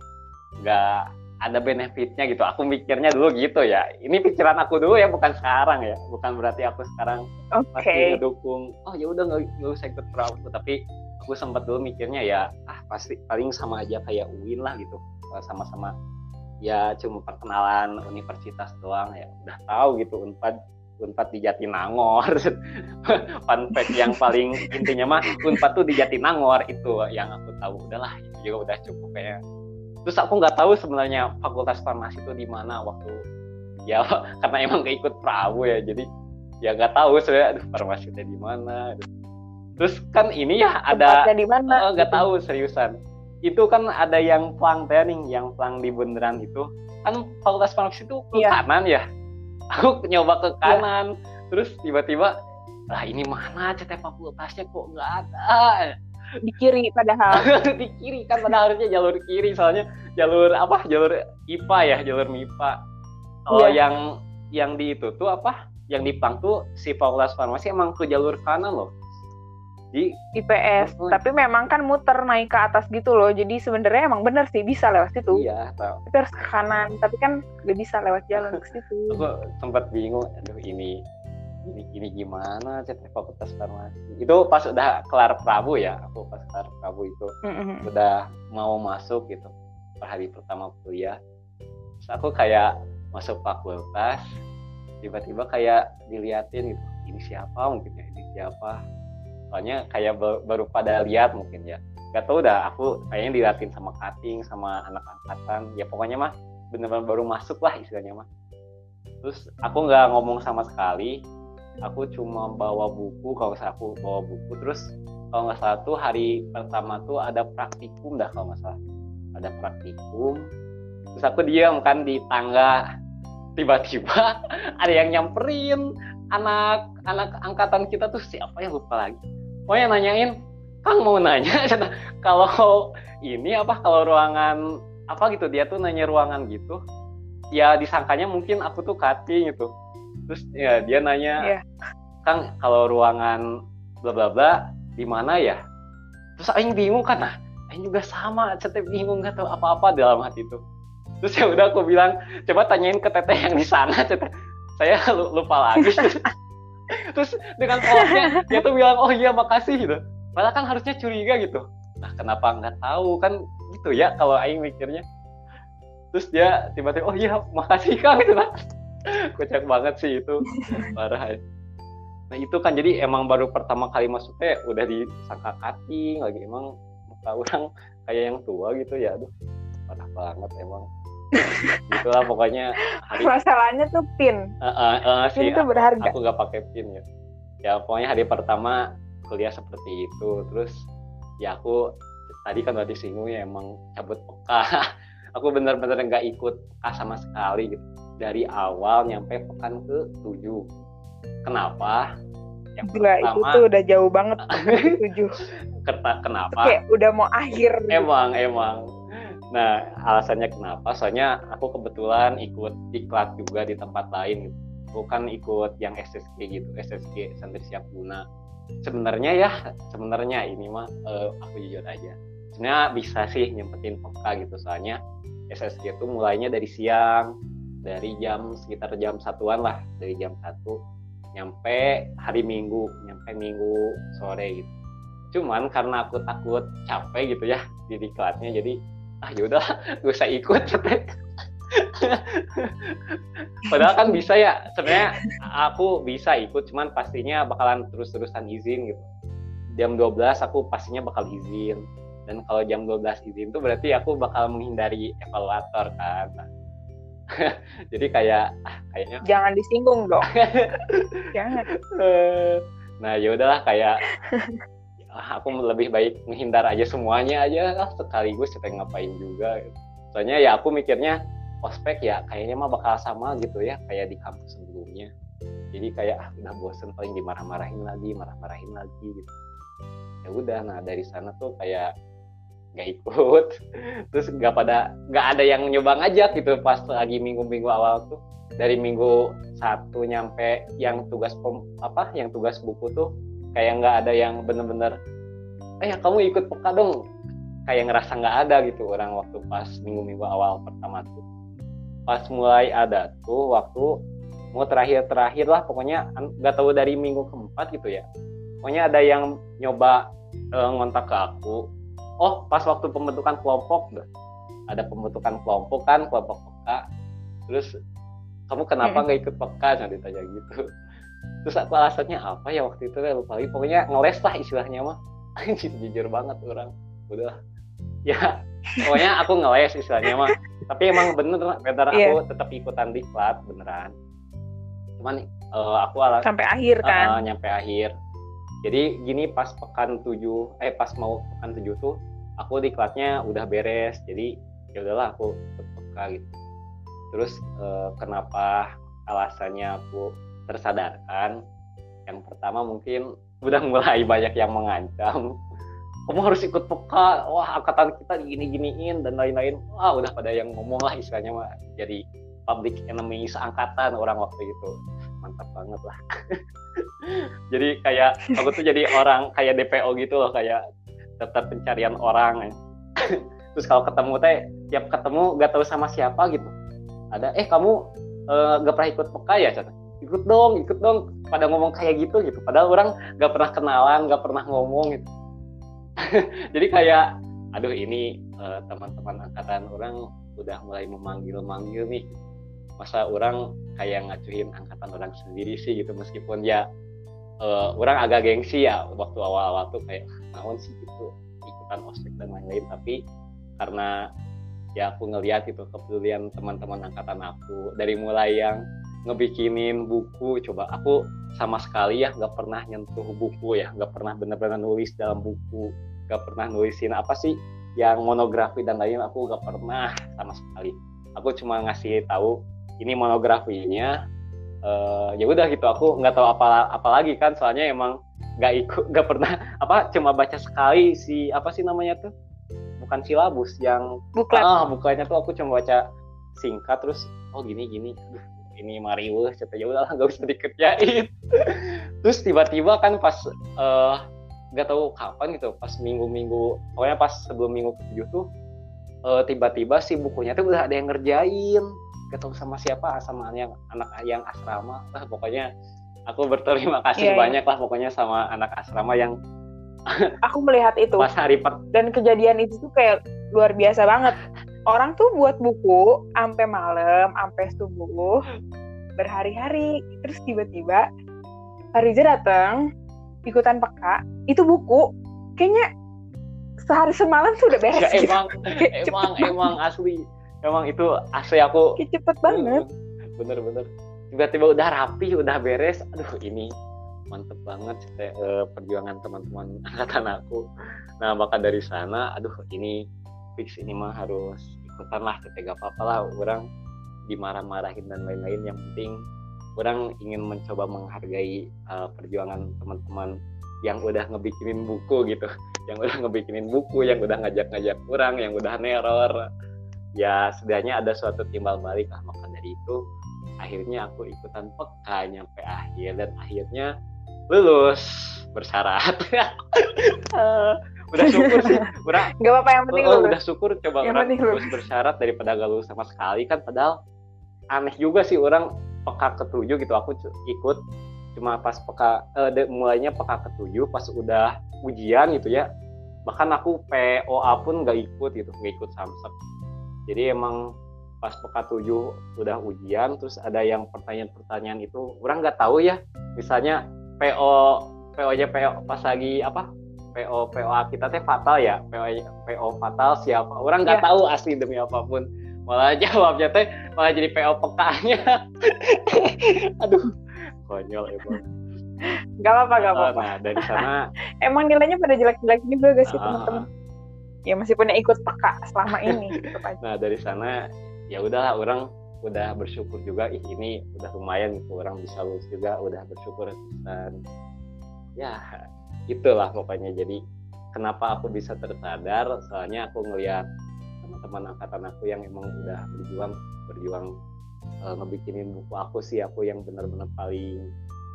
nggak ada benefitnya gitu. Aku mikirnya dulu gitu ya. Ini pikiran aku dulu ya bukan sekarang ya. Bukan berarti aku sekarang oke. pasti ngedukung oh ya udah nggak usah ikut Prabu tapi aku sempat dulu mikirnya ya ah pasti paling sama aja kayak UIN lah gitu. Sama-sama ya cuma perkenalan universitas doang ya. Udah tahu gitu unpad unpad di Jatinangor fun fact yang paling intinya mah unpad tuh di Jatinangor itu yang aku tahu udahlah itu juga udah cukup kayak terus aku nggak tahu sebenarnya fakultas farmasi itu di mana waktu ya karena emang gak ikut Prabu ya jadi ya nggak tahu sebenarnya aduh farmasi itu di mana terus kan ini ya ada di mana Oh, nggak tahu seriusan. Itu kan ada yang plang training, yang plang di bundaran itu. Kan fakultas farmasi itu ke Iya. kanan ya. Aku nyoba ke kanan, terus tiba-tiba, lah ini mana CT fakultasnya kok nggak ada. di kiri padahal di kiri kan pada harusnya jalur kiri, soalnya jalur apa? Jalur IPA ya, jalur MIPA. Kalau Iya. yang yang di itu tuh apa? Yang di plang tuh si fakultas farmasi emang ke jalur kanan loh. Di IPS Oh. tapi memang kan muter naik ke atas gitu loh. Jadi sebenarnya emang bener sih bisa lewat situ. Iya, tahu. tapi harus ke kanan. Tapi kan gak bisa lewat jalan ke situ. Aku sempat bingung aduh ini ini ini gimana CT fakultas farmasi? Itu pas udah kelar Prabu ya aku pas kelar Prabu itu. Mm-mm. udah mau masuk gitu per hari pertama kuliah. Terus aku kayak masuk fakultas tiba-tiba kayak diliatin gitu ini siapa? Mungkin ya ini siapa soalnya kayak baru pada lihat mungkin ya. Gak tau dah aku kayaknya diliatin sama cutting sama anak angkatan. Ya pokoknya mah bener-bener baru masuk lah istilahnya mah. Terus aku nggak ngomong sama sekali. Aku cuma bawa buku kalau nggak aku bawa buku. Terus kalau nggak salah tuh hari pertama tuh ada praktikum dah kalau nggak salah. Ada praktikum. Terus aku diam kan di tangga. Tiba-tiba ada yang nyamperin anak anak angkatan kita tuh siapa ya lupa lagi pokoknya nanyain Kang mau nanya? Kalau ini apa kalau ruangan apa gitu dia tuh nanya ruangan gitu ya disangkanya mungkin aku tuh cutting gitu. Terus ya dia nanya yeah. Kang kalau ruangan bla bla bla di mana ya? Terus Aing bingung kan nah Aing juga sama cetek bingung nggak tahu apa-apa dalam hati itu terus ya udah aku bilang coba tanyain ke teteh yang di sana cetek saya lupa lagi terus dengan polosnya dia tuh bilang oh iya makasih gitu. Malah kan harusnya curiga gitu. Nah kenapa nggak tahu? Kan gitu ya kalau Aing mikirnya. Terus dia tiba-tiba oh iya makasih kang gitu lah. Kocak banget sih itu. Parah ya. nah itu kan jadi emang baru pertama kali masuknya udah disangka cutting lagi. Emang muka orang kayak yang tua gitu ya. Aduh parah banget emang itulah pokoknya hari masalahnya tuh pin. Uh, uh, uh, pin itu berharga. aku gak pakai pin ya. Ya pokoknya hari pertama kuliah seperti itu. Terus ya aku tadi kan udah disinggung ya emang cabut peka. Aku benar-benar nggak ikut A sama sekali gitu. Dari awal nyampe pekan ke tujuh kenapa? Yang Gila, pertama itu tuh udah jauh banget tujuh kenapa? Kayak udah mau akhir. Emang emang nah alasannya kenapa? Soalnya aku kebetulan ikut diklat juga di tempat lain gitu. Bukan ikut yang SSG gitu SSG santri siap guna. Sebenarnya ya sebenarnya ini mah uh, aku jujur aja. Sebenarnya bisa sih nyempetin peka gitu soalnya SSG itu mulainya dari siang dari jam sekitar jam satuan lah dari jam satu nyampe hari minggu nyampe minggu sore gitu. Cuman karena aku takut capek gitu ya di diklatnya jadi ah yaudah gue usah ikut padahal kan bisa ya sebenarnya aku bisa ikut cuman pastinya bakalan terus-terusan izin gitu. Jam 12 aku pastinya bakal izin. Dan kalau jam 12 izin tuh berarti aku bakal menghindari evaluator kan. Jadi kayak ah, kayaknya jangan disinggung dong. Jangan. Nah ya udahlah kayak ah, aku lebih baik menghindar aja semuanya aja lah sekaligus kita ngapain juga soalnya ya aku mikirnya ospek ya kayaknya mah bakal sama gitu ya kayak di kampus sebelumnya. Jadi kayak ah, udah bosen paling dimarah-marahin lagi marah-marahin lagi gitu. Ya udah nah dari sana tuh kayak nggak ikut. Terus nggak pada nggak ada yang nyoba ngajak gitu pas lagi minggu-minggu awal tuh. Dari minggu satu nyampe yang tugas pem, apa yang tugas buku tuh kayak nggak ada yang bener-bener eh kamu ikut peka dong. Kayak ngerasa nggak ada gitu orang waktu pas minggu-minggu awal pertama tuh. Pas mulai ada tuh waktu mau terakhir-terakhir lah pokoknya nggak tahu dari minggu keempat gitu ya. Pokoknya ada yang nyoba e, ngontak ke aku oh pas waktu pembentukan kelompok ada pembentukan kelompok kan kelompok peka. Terus kamu kenapa nggak ikut peka? Nah ditanya gitu terus aku alasannya? Apa ya waktu itu? Lupa lagi. Pokoknya ngeles lah istilahnya mah. Jujur banget orang. Udah ya pokoknya aku ngeles istilahnya mah. Tapi emang bener bener. Yeah. aku tetap ikutan di diklat beneran. Cuman uh, aku alas sampai akhir kan? uh, nyampe akhir. Jadi gini pas pekan tujuh eh pas mau pekan tujuh tuh aku di kelasnya udah beres. Jadi ya udahlah aku peka gitu. Terus eh, kenapa alasannya aku tersadarkan. Yang pertama mungkin udah mulai banyak yang mengancam. Kamu harus ikut peka. Wah angkatan kita gini giniin dan lain-lain. Wah udah pada yang ngomong lah istilahnya mah. Jadi public enemy seangkatan orang waktu itu. Mantap banget lah. Jadi kayak aku tuh jadi orang kayak DPO gitu loh kayak tetap pencarian orang. Terus kalau ketemu teh tiap ketemu gak tahu sama siapa gitu. Ada eh kamu uh, gak pernah ikut peka ya? Cata? Ikut dong ikut dong. Pada ngomong kayak gitu gitu. Padahal orang gak pernah kenalan gak pernah ngomong gitu. Jadi kayak aduh ini uh, teman-teman angkatan orang udah mulai memanggil-manggil nih. Masa orang kayak ngacuin angkatan orang sendiri sih? Gitu. Meskipun ya uh, orang agak gengsi ya waktu awal-awal tuh kayak naon sih gitu ikutan ospek dan lain-lain. Tapi karena ya aku ngeliat itu kepedulian teman-teman angkatan aku dari mulai yang ngebikinin buku. Coba aku sama sekali ya nggak pernah nyentuh buku ya. Nggak pernah benar-benar nulis dalam buku. Nggak pernah nulisin apa sih yang monografi dan lain aku nggak pernah sama sekali. Aku cuma ngasih tahu ini monografinya uh, ya udah gitu. Aku nggak tahu apa apa lagi kan. Soalnya emang nggak ikut nggak pernah apa cuma baca sekali si apa sih namanya tuh? Bukan silabus yang buklet. ah bukanya tuh aku cuma baca singkat terus oh gini gini. Aduh, ini mariweh cerita ya udah nggak usah dikerjain terus tiba-tiba kan pas uh, nggak tahu kapan gitu pas minggu-minggu pokoknya pas sebelum minggu ketujuh tuh uh, tiba-tiba si bukunya tuh udah ada yang ngerjain gak tahu sama siapa sama yang anak yang asrama lah pokoknya aku berterima kasih yeah, iya. banyak yeah. lah pokoknya sama anak asrama yang aku melihat itu pas hari per dan kejadian itu tuh kayak luar biasa banget orang tuh buat buku sampai malam sampai subuh berhari-hari. Terus tiba-tiba Riza datang ikutan peka itu buku. Kayaknya sehari semalam sudah beres ya, emang emang emang asli. Emang itu asli aku. Kayak cepet banget. Bener-bener tiba-tiba udah rapi udah beres. Aduh ini mantep banget uh, perjuangan teman-teman angkatan aku. Nah maka dari sana aduh ini fix ini mah harus ikutan lah kita apa-apa lah orang dimarah-marahin dan lain-lain. Yang penting orang ingin mencoba menghargai uh, perjuangan teman-teman yang udah ngebikinin buku gitu. Yang udah ngebikinin buku yang udah ngajak-ngajak orang yang udah neror. Ya setidaknya ada suatu timbal balik lah. Maka dari itu akhirnya aku ikutan peka nyampe akhir. Dan akhirnya lulus bersyarat udah syukur sih. Udah. Nggak apa-apa yang penting oh, udah syukur. Coba yang orang lulus. bersyarat daripada gak lulus sama sekali kan padahal aneh juga sih orang peka ketujuh gitu. Aku ikut cuma pas peka eh, mulainya peka ketujuh pas udah ujian gitu ya. Bahkan aku POA pun nggak ikut gitu nggak ikut samsek jadi emang pas peka tujuh udah ujian terus ada yang pertanyaan-pertanyaan itu orang nggak tahu ya. Misalnya PO PO nya PO pas lagi apa PO PO kita teh fatal ya? PO PO fatal siapa? Orang nggak yeah. tahu asli demi apa pun. Malah jawabnya teh malah jadi PO pekanya. Aduh konyol emang. Gak apa-apa, gak apa-apa. Nah, dari sana emang nilainya pada jelek-jelek juga gak sih uh, teman-teman? ya masih punya ikut peka selama ini nah dari sana ya udahlah orang udah bersyukur juga. Ih ini udah lumayan gitu orang bisa lulus juga udah bersyukur. Dan ya itulah pokoknya. Jadi kenapa aku bisa tersadar? Soalnya aku ngeliat teman-teman angkatan aku yang emang udah berjuang berjuang uh, ngebikinin buku aku sih aku yang benar-benar paling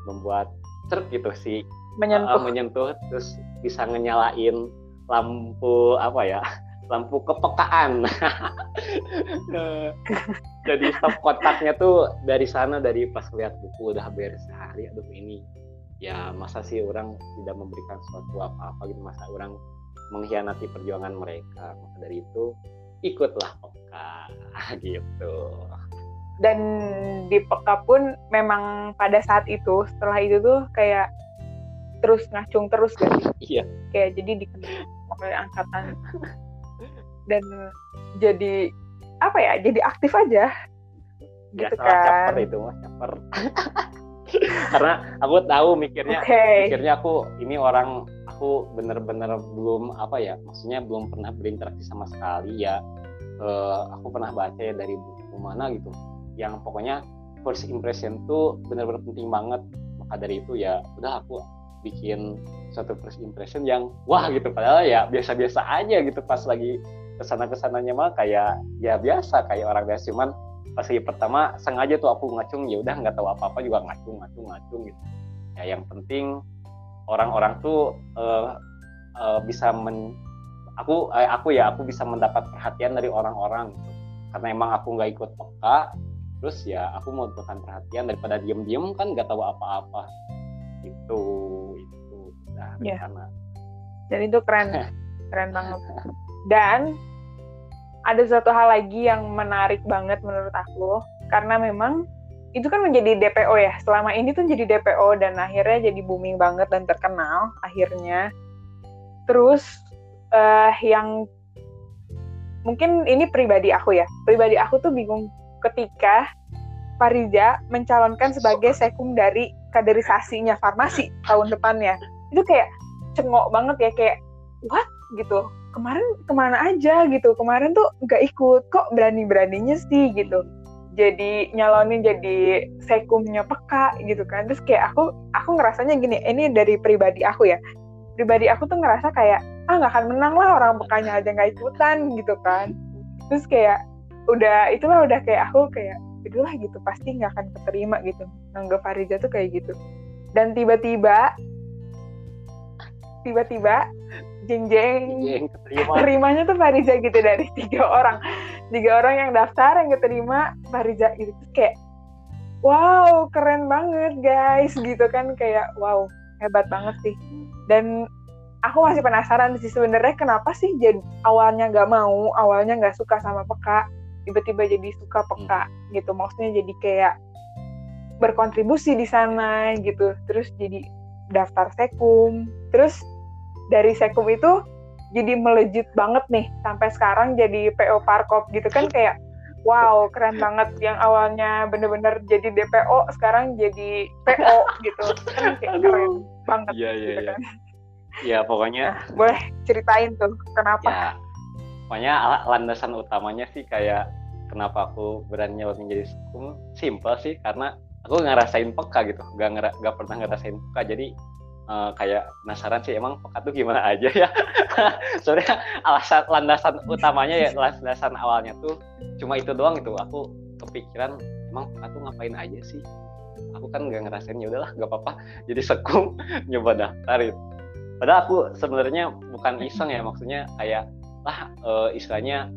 membuat cerk gitu sih. Menyentuh. Uh, menyentuh terus bisa ngenyalain lampu apa ya lampu kepekaan. Jadi stop kontaknya tuh dari sana dari pas lihat buku udah beres sehari aduh ini ya masa sih orang tidak memberikan sesuatu apa-apa gitu. Masa orang mengkhianati perjuangan mereka. Maka dari itu ikutlah peka gitu. Dan di peka pun memang pada saat itu setelah itu tuh kayak terus ngacung terus gitu iya. Kayak jadi dikenal oleh angkatan. Dan jadi apa ya jadi aktif aja. Gitu kan. caper itu mas caper karena aku tahu mikirnya okay. mikirnya aku ini orang aku bener-bener belum apa ya maksudnya belum pernah berinteraksi sama sekali ya. Uh, aku pernah baca ya dari buku mana gitu. Yang pokoknya first impression tuh bener-bener penting banget. Maka dari itu ya udah aku bikin satu first impression yang wah gitu. Padahal ya biasa-biasa aja gitu pas lagi ke sana ke sananya mah kayak ya biasa kayak orang biasa. Cuman pas lagi pertama sengaja tuh aku ngacung ya udah nggak tahu apa apa juga ngacung ngacung ngacung gitu. Ya yang penting orang-orang tuh uh, uh, bisa men aku uh, aku ya aku bisa mendapat perhatian dari orang-orang gitu. Karena emang aku nggak ikut peka terus ya aku mau membutuhkan perhatian daripada diem-diem kan nggak tahu apa-apa. Itu nah yeah. sana dan itu keren keren banget. Dan ada satu hal lagi yang menarik banget menurut aku karena memang itu kan menjadi DPO ya. Selama ini tuh jadi DPO dan akhirnya jadi booming banget dan terkenal akhirnya. Terus uh, yang mungkin ini pribadi aku ya. Pribadi aku tuh bingung ketika Fariza mencalonkan sebagai sekum dari kaderisasinya farmasi tahun depannya itu kayak cengok banget ya kayak what? gitu kemarin ke mana aja gitu. Kemarin tuh nggak ikut. Kok berani beraninya sih gitu. Jadi nyalonin jadi sekumnya peka gitu kan. Terus kayak aku aku ngerasanya gini ini dari pribadi aku ya. Pribadi aku tuh ngerasa kayak ah nggak akan menang lah orang pekanya aja nggak ikutan gitu kan. Terus kayak udah itulah udah kayak aku kayak itulah gitu. Pasti nggak akan keterima gitu. Nganggap Fariza tuh kayak gitu. Dan tiba-tiba tiba-tiba jeng jeng keterimanya tuh Fariza gitu dari tiga orang. Tiga orang yang daftar yang keterima Fariza Terus kayak wow keren banget guys. Gitu kan kayak wow hebat banget sih. Dan aku masih penasaran sih sebenarnya kenapa sih jadi awalnya nggak mau awalnya nggak suka sama peka tiba-tiba jadi suka peka hmm. gitu. Maksudnya jadi kayak berkontribusi di sana gitu. Terus jadi daftar sekum. Terus dari sekum itu jadi melejit banget nih sampai sekarang jadi PO Parkop gitu kan kayak wow keren banget. Yang awalnya bener-bener jadi DPO sekarang jadi PO gitu. Kan kayak keren banget yeah, yeah, gitu yeah. kan. Ya pokoknya nah, boleh ceritain tuh kenapa? Ya, pokoknya landasan utamanya sih kayak kenapa aku berani nyalon menjadi sekum? Simple sih karena aku ngerasain peka gitu. Gak, ngera, gak pernah ngerasain peka. Jadi uh, kayak penasaran sih emang peka tuh gimana aja ya? Sebenarnya alasan landasan utamanya ya landasan awalnya tuh cuma itu doang itu aku kepikiran emang peka tuh ngapain aja sih? Aku kan gak ngerasain ya udahlah gak apa-apa. Jadi sekum nyoba daftar itu padahal aku sebenarnya bukan iseng ya maksudnya kayak lah uh, istilahnya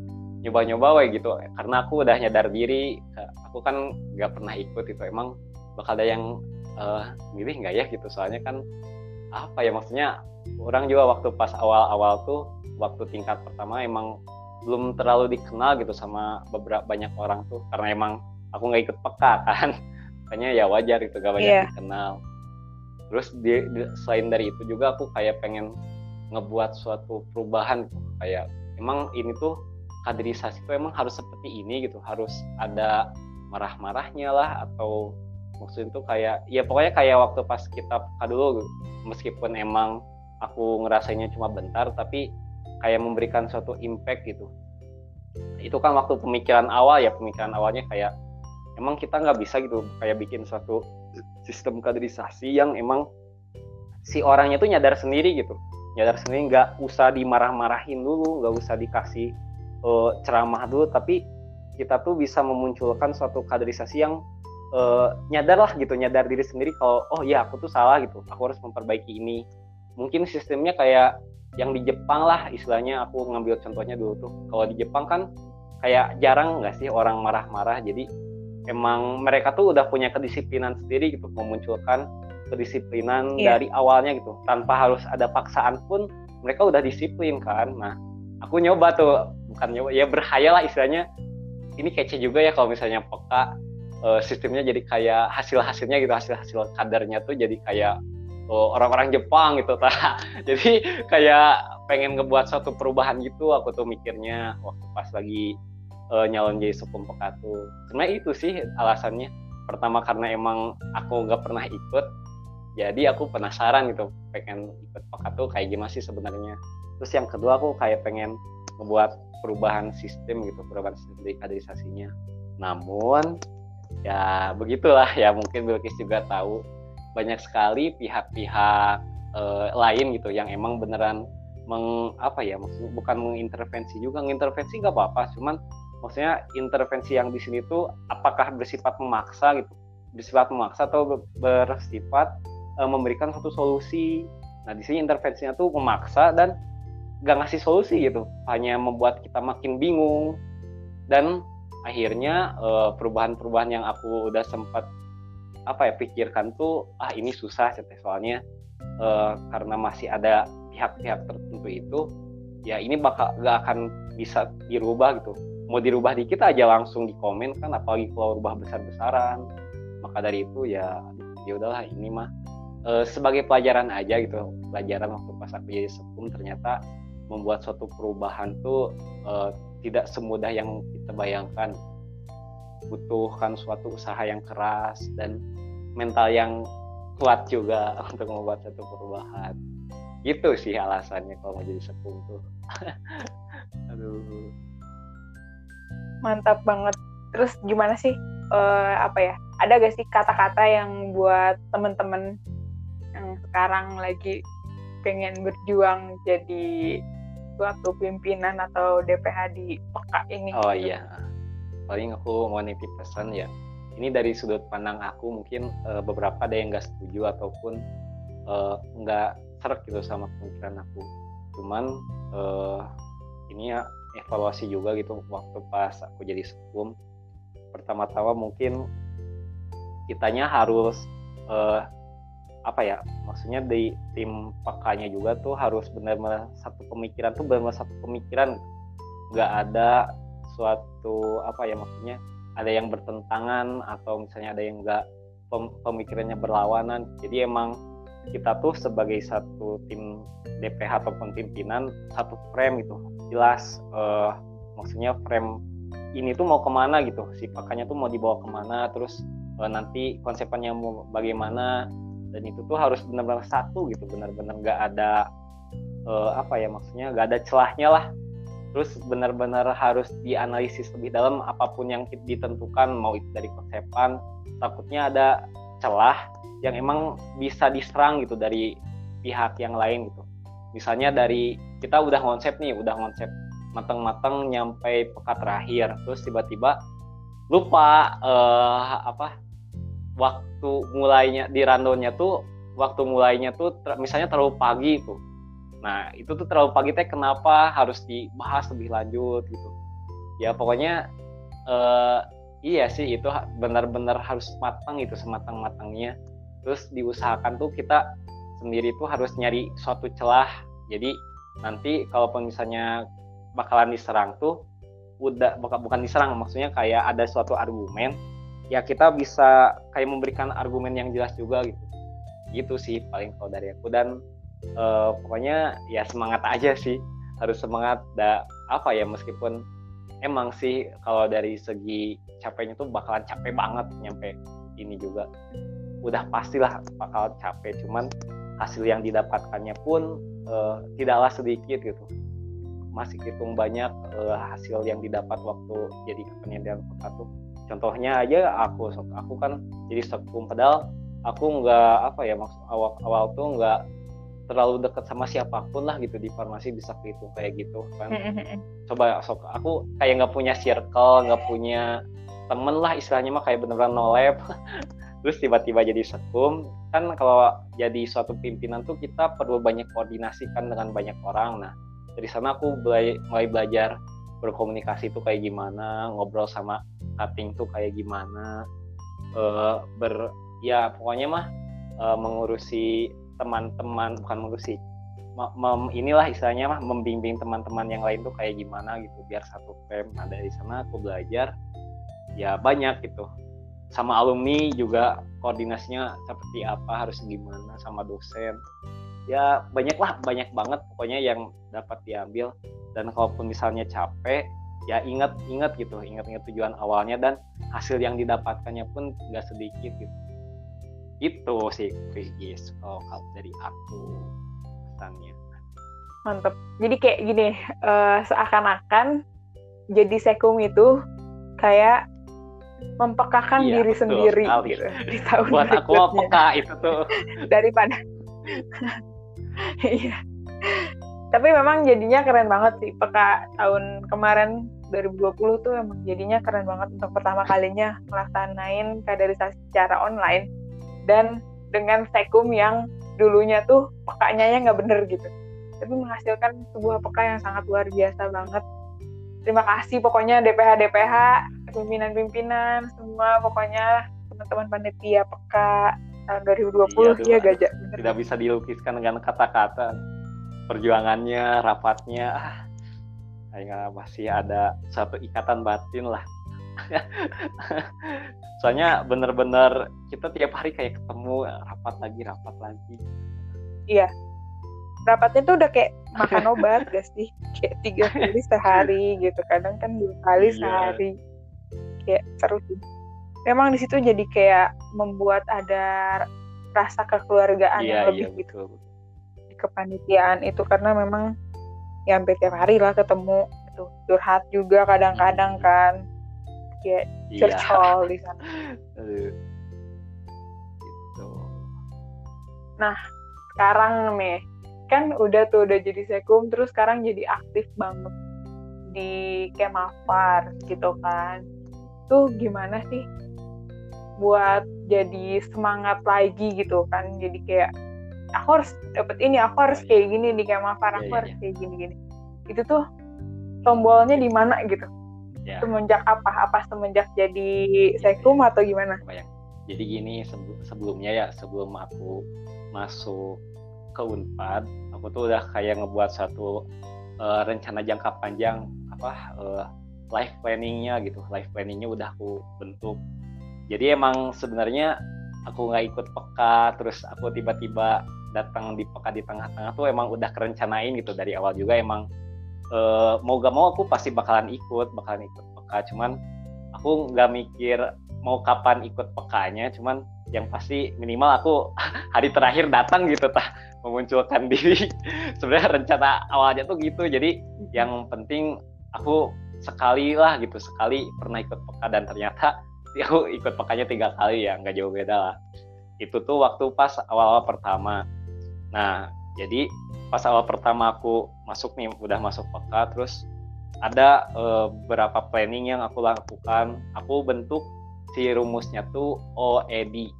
nyoba-nyoba wae gitu. Karena aku udah nyadar diri aku kan nggak pernah ikut itu emang bakal ada yang uh, milih nggak ya gitu? Soalnya kan apa ya maksudnya orang juga waktu pas awal-awal tuh waktu tingkat pertama emang belum terlalu dikenal gitu sama beberapa banyak orang tuh karena emang aku nggak ikut peka kan makanya ya wajar itu gak banyak yeah. dikenal terus di, di, selain dari itu juga aku kayak pengen ngebuat suatu perubahan gitu. kayak emang ini tuh kaderisasi itu emang harus seperti ini gitu harus ada marah-marahnya lah atau maksudnya itu kayak ya pokoknya kayak waktu pas kita peka dulu meskipun emang aku ngerasainnya cuma bentar tapi kayak memberikan suatu impact gitu. Itu kan waktu pemikiran awal ya pemikiran awalnya kayak emang kita nggak bisa gitu kayak bikin suatu sistem kaderisasi yang emang si orangnya tuh nyadar sendiri gitu. Nyadar sendiri nggak usah dimarah-marahin dulu nggak usah dikasih uh, ceramah dulu tapi kita tuh bisa memunculkan suatu kaderisasi yang uh, nyadar lah gitu nyadar diri sendiri kalau oh ya aku tuh salah gitu aku harus memperbaiki ini. Mungkin sistemnya kayak yang di Jepang lah istilahnya aku ngambil contohnya dulu tuh. Kalau di Jepang kan kayak jarang nggak sih orang marah-marah jadi emang mereka tuh udah punya kedisiplinan sendiri gitu memunculkan kedisiplinan yeah. dari awalnya gitu. Tanpa harus ada paksaan pun mereka udah disiplin kan. Nah aku nyoba tuh bukan nyoba ya berhayal lah istilahnya. Ini kece juga ya kalau misalnya peka uh, sistemnya jadi kayak hasil hasilnya gitu hasil hasil kadarnya tuh jadi kayak uh, orang-orang Jepang gitu ta jadi kayak pengen ngebuat suatu perubahan gitu aku tuh mikirnya waktu pas lagi uh, nyalon jadi sekum peka tuh sebenarnya itu sih alasannya. Pertama karena emang aku nggak pernah ikut jadi aku penasaran gitu pengen ikut peka tuh kayak gimana sih sebenarnya. Terus yang kedua aku kayak pengen membuat perubahan sistem gitu perubahan sistem kaderisasinya. Namun ya begitulah. Ya mungkin Bilkis juga tahu. Banyak sekali pihak-pihak eh, lain gitu yang emang beneran meng apa ya maksudnya bukan mengintervensi juga. Mengintervensi nggak apa-apa cuman maksudnya intervensi yang di sini tuh apakah bersifat memaksa gitu bersifat memaksa atau bersifat eh, memberikan satu solusi. Nah di sini intervensinya tuh memaksa dan gak ngasih solusi gitu. Hanya membuat kita makin bingung dan akhirnya eh, perubahan-perubahan yang aku udah sempat apa ya pikirkan tuh ah ini susah soalnya uh, karena masih ada pihak-pihak tertentu itu ya ini bakal gak akan bisa dirubah gitu. Mau dirubah dikit aja langsung di komen kan apalagi kalau rubah besar-besaran. Maka dari itu ya ya udahlah ini mah uh, sebagai pelajaran aja gitu. Pelajaran waktu pas aku jadi sekum ternyata membuat suatu perubahan tuh uh, tidak semudah yang kita bayangkan. Butuhkan suatu usaha yang keras dan mental yang kuat juga untuk membuat satu perubahan. Gitu sih alasannya kalau mau jadi sekum tuh. Aduh. Mantap banget. Terus gimana sih uh, apa ya ada gak sih kata-kata yang buat temen-temen yang sekarang lagi pengen berjuang jadi suatu pimpinan atau DPH di peka ini oh gitu? iya. Paling aku mau nitip pesan ya ini dari sudut pandang aku mungkin uh, beberapa ada yang nggak setuju ataupun uh, nggak serak gitu sama pemikiran aku. Cuman uh, ini ya evaluasi juga gitu waktu pas aku jadi sekum pertama-tama mungkin kitanya harus uh, apa ya maksudnya di tim pakanya juga tuh harus benar-benar satu pemikiran tuh benar-benar satu pemikiran. Nggak ada suatu apa ya maksudnya ada yang bertentangan atau misalnya ada yang nggak pemikirannya berlawanan. Jadi emang kita tuh sebagai satu tim DPH ataupun pimpinan satu frame gitu jelas uh, maksudnya frame ini tuh mau ke mana gitu. Si pakannya tuh mau dibawa ke mana terus uh, nanti konsepnya mau bagaimana dan itu tuh harus benar-benar satu gitu benar-benar nggak ada uh, apa ya maksudnya nggak ada celahnya lah. Terus benar-benar harus dianalisis lebih dalam apa pun yang ditentukan mau itu dari konsepan takutnya ada celah yang emang bisa diserang gitu dari pihak yang lain gitu. Misalnya dari kita udah konsep nih udah konsep matang-matang nyampe pekat terakhir terus tiba-tiba lupa uh, apa waktu mulainya di randonnya tuh waktu mulainya tuh ter, misalnya terlalu pagi tuh. Nah itu tuh terlalu pagi teh kenapa harus dibahas lebih lanjut gitu. Ya pokoknya uh, iya sih itu benar-benar harus matang itu sematang-matangnya. Terus diusahakan tuh kita sendiri tuh harus nyari suatu celah. Jadi nanti kalaupun misalnya bakalan diserang tuh udah bukan diserang maksudnya kayak ada suatu argumen ya kita bisa kayak memberikan argumen yang jelas juga gitu. Gitu sih paling kalau dari aku. Dan uh, pokoknya ya semangat aja sih. Harus semangat da apa ya meskipun emang sih kalau dari segi capeknya tuh bakalan capek banget nyampe ini juga. Udah pastilah bakal capek cuman hasil yang didapatkannya pun uh, tidaklah sedikit gitu. Masih hitung banyak uh, hasil yang didapat waktu jadi kepenyanderaan kota tuh contohnya aja aku aku kan jadi sekum padahal aku nggak apa ya maksud awal awal tuh nggak terlalu dekat sama siapa pun lah gitu di farmasi bisa gitu kayak gitu kan. Coba sok aku kayak nggak punya circle nggak punya temen lah istilahnya mah kayak bener-bener no lab. Terus tiba-tiba jadi sekum. Kan kalau jadi suatu pimpinan tuh kita perlu banyak koordinasi kan dengan banyak orang. Nah dari sana aku mulai, mulai belajar berkomunikasi itu kayak gimana ngobrol sama cutting tuh kayak gimana? Uh, ber ya pokoknya mah uh, mengurusi teman-teman bukan mengurusi mem, inilah istilahnya mah membimbing teman-teman yang lain tuh kayak gimana gitu. Biar satu frame nah dari sana aku belajar ya banyak gitu. Sama alumni juga koordinasinya seperti apa harus gimana sama dosen. Ya banyak lah banyak banget pokoknya yang dapat diambil. Dan kalaupun misalnya capek ya ingat ingat gitu ingat tujuan awalnya dan hasil yang didapatkannya pun nggak sedikit gitu. Itu sih Chris kalau dari aku pesannya. Mantep. Jadi kayak gini uh, seakan-akan jadi sekum itu kayak mempekakan iya, diri sendiri gitu di tahun buat aku peka itu tuh? Daripada iya tapi memang jadinya keren banget sih peka tahun kemarin 2020 tuh emang jadinya keren banget untuk pertama kalinya melaksanain kaderisasi secara online. Dan dengan sekum yang dulunya tuh pekanya ya nggak bener gitu. Tapi menghasilkan sebuah peka yang sangat luar biasa banget. Terima kasih pokoknya DPH DPH pimpinan-pimpinan semua pokoknya teman-teman panitia peka tahun 2020 iya, ya gajah bener. tidak bisa dilukiskan dengan kata-kata perjuangannya rapatnya ah masih ada satu ikatan batin lah. Soalnya bener-bener kita tiap hari kayak ketemu rapat lagi rapat lagi. Iya. Rapatnya tuh udah kayak makan obat gak sih? Kayak tiga kali sehari gitu kadang kan dua kali Iya. sehari. Kayak seru sih. Memang di situ jadi kayak membuat ada rasa kekeluargaan iya yang iya lebih gitu. betul kepanitiaan itu karena memang ya hampir tiap hari lah ketemu gitu. Curhat juga kadang-kadang Hmm. kan. Kayak iya. curcol di sana. Gitu. Sekarang nih kan udah tuh udah jadi sekum terus sekarang jadi aktif banget di Kemafar gitu kan. Tuh gimana sih buat jadi semangat lagi gitu kan? Jadi kayak aku harus dapet ini aku harus Oh, iya. kayak gini di Kemafar Iya, aku iya, harus iya. kayak gini gini itu tuh tombolnya di mana gitu ya semenjak apa apa semenjak jadi sekum atau gimana. Jadi gini sebe- sebelumnya ya sebelum aku masuk ke Unpad, aku tuh udah kayak ngebuat satu eh, rencana jangka panjang apa eh, life planningnya gitu. Life planningnya udah aku bentuk. Jadi emang sebenarnya aku nggak ikut peka, terus aku tiba-tiba datang di peka di tengah-tengah tuh emang udah kerencanain gitu dari awal juga emang eh, mau gak mau aku pasti bakalan ikut, bakalan ikut peka. Cuman aku nggak mikir mau kapan ikut pekanya cuman yang pasti minimal aku hari terakhir datang gitu tah memunculkan diri. Sebenarnya rencana awalnya tuh gitu. Jadi yang penting aku sekali lah gitu sekali pernah ikut peka dan ternyata aku ikut pekanya tiga kali ya nggak jauh beda lah. Itu tuh waktu pas awal-awal pertama nah jadi pas awal pertama aku masuk nih udah masuk peka terus ada eh, beberapa planning yang aku lakukan. Aku bentuk si rumusnya tuh OED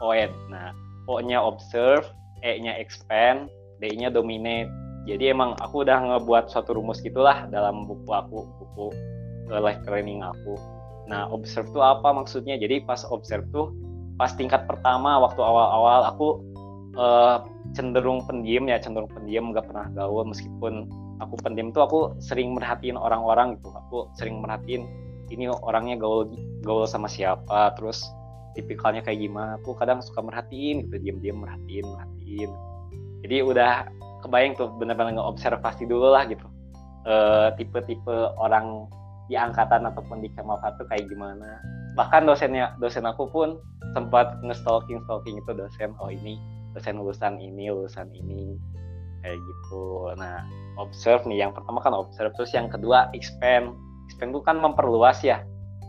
OED nah O-nya observe E-nya expand D-nya dominate. Jadi emang aku udah ngebuat suatu rumus gitulah dalam buku aku buku eh, life training aku. Nah observe tuh apa maksudnya? Jadi pas observe tuh pas tingkat pertama waktu awal-awal aku eh, cenderung pendiam ya cenderung pendiam nggak pernah gaul meskipun aku pendiam tuh aku sering merhatiin orang-orang gitu. Aku sering merhatiin ini orangnya gaul gaul sama siapa? Terus tipikalnya kayak gimana? Aku kadang suka merhatiin gitu diam-diam merhatiin merhatiin. Jadi udah kebayang tuh bener-bener ngeobservasi dulu lah gitu. Eh, tipe-tipe orang di angkatan ataupun di Kemalpat tuh kayak gimana. Bahkan dosennya dosen aku pun sempat nge-stalking stalking itu dosen oh ini dosen lulusan ini lulusan ini kayak gitu. Nah observe nih yang pertama kan observe terus yang kedua expand. Expand itu kan memperluas ya.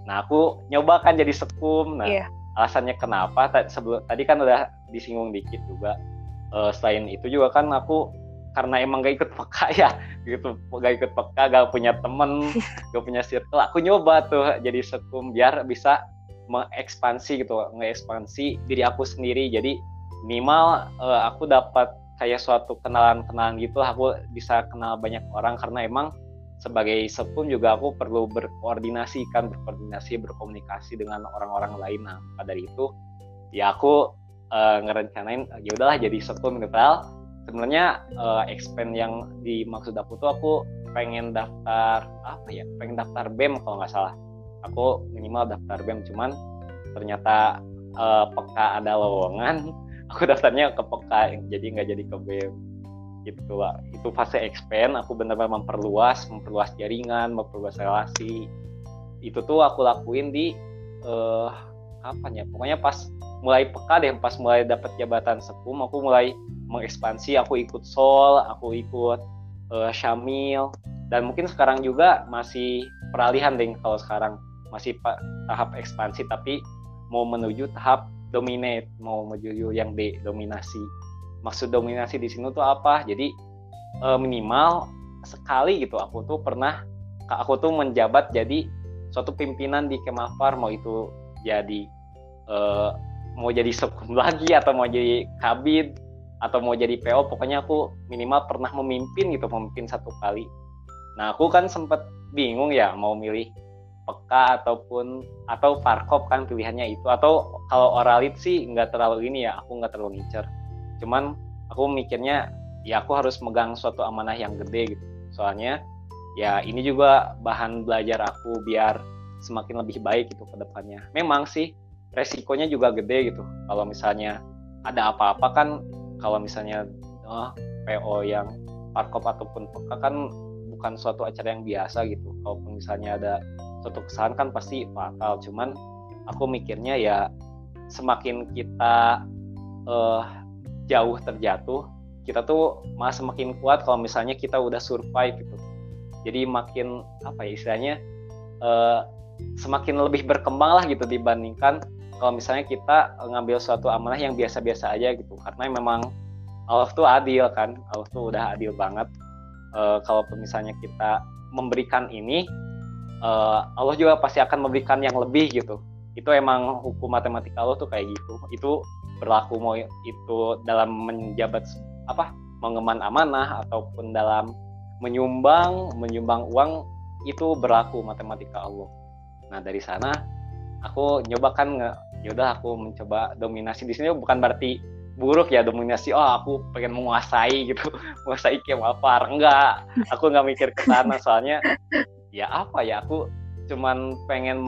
Nah aku nyoba kan jadi sekum. Nah Iya. alasannya kenapa? Sebelum tadi kan udah disinggung dikit juga. Eh, selain itu juga kan aku karena emang gak ikut peka ya gitu gak ikut peka gak punya temen gak punya circle aku nyoba tuh jadi sekum biar bisa mengekspansi gitu ngeekspansi diri aku sendiri. Jadi minimal eh, aku dapat kayak suatu kenalan-kenalan gitu aku bisa kenal banyak orang karena emang sebagai sekum juga aku perlu berkoordinasi kan berkoordinasi berkomunikasi dengan orang-orang lain. Nah dari itu ya aku eh, ngerencanain ya udahlah jadi sekum gitu padahal sebenarnya eh, expand yang dimaksud aku tuh aku pengen daftar apa ya pengen daftar BEM kalau nggak salah. Aku minimal daftar BEM cuman ternyata eh, peka ada lowongan aku daftarnya ke peka jadi nggak jadi ke BEM gitu lah itu fase expand aku benar-benar memperluas memperluas jaringan memperluas relasi. Itu tuh aku lakuin di eh kapan ya pokoknya pas mulai peka deh pas mulai dapat jabatan sekum aku mulai mengekspansi aku ikut Sol aku ikut eh, Syamil. Dan mungkin sekarang juga masih peralihan deh kalau sekarang. Masih tahap ekspansi tapi mau menuju tahap dominate mau menuju yang D dominasi. Maksud dominasi di sini tuh apa? Jadi eh, minimal sekali gitu aku tuh pernah aku tuh menjabat jadi suatu pimpinan di Kemafar mau itu jadi eh, mau jadi sekum lagi atau mau jadi kabid atau mau jadi PO pokoknya aku minimal pernah memimpin gitu memimpin satu kali. Nah aku kan sempet bingung ya mau milih peka ataupun atau farkop kan pilihannya itu atau kalau oralit sih nggak terlalu ini ya aku nggak terlalu ngincer cuman aku mikirnya ya aku harus megang suatu amanah yang gede gitu soalnya ya ini juga bahan belajar aku biar semakin lebih baik gitu ke depannya. Memang sih resikonya juga gede gitu. Kalau misalnya ada apa-apa kan kalau misalnya oh, PO yang parkop ataupun PK kan bukan suatu acara yang biasa gitu. Kalau misalnya ada suatu kesalahan kan pasti fatal. Cuman aku mikirnya ya semakin kita uh, jauh terjatuh, kita tuh malah semakin kuat kalau misalnya kita udah survive gitu. Jadi makin apa ya istilahnya uh, semakin lebih berkembang lah gitu dibandingkan kalau misalnya kita ngambil suatu amanah yang biasa-biasa aja gitu karena memang Allah tuh adil kan Allah tuh udah adil banget uh, kalau misalnya kita memberikan ini uh, Allah juga pasti akan memberikan yang lebih gitu. Itu emang hukum matematika Allah tuh kayak gitu. Itu berlaku mau itu dalam menjabat apa mengeman amanah ataupun dalam menyumbang menyumbang uang itu berlaku matematika Allah. Nah dari sana aku nyoba kan yaudah aku mencoba dominasi. Di sini bukan berarti buruk ya dominasi oh aku pengen menguasai gitu. Menguasai Kemapar enggak. Aku nggak mikir ke sana. Soalnya ya apa ya aku cuman pengen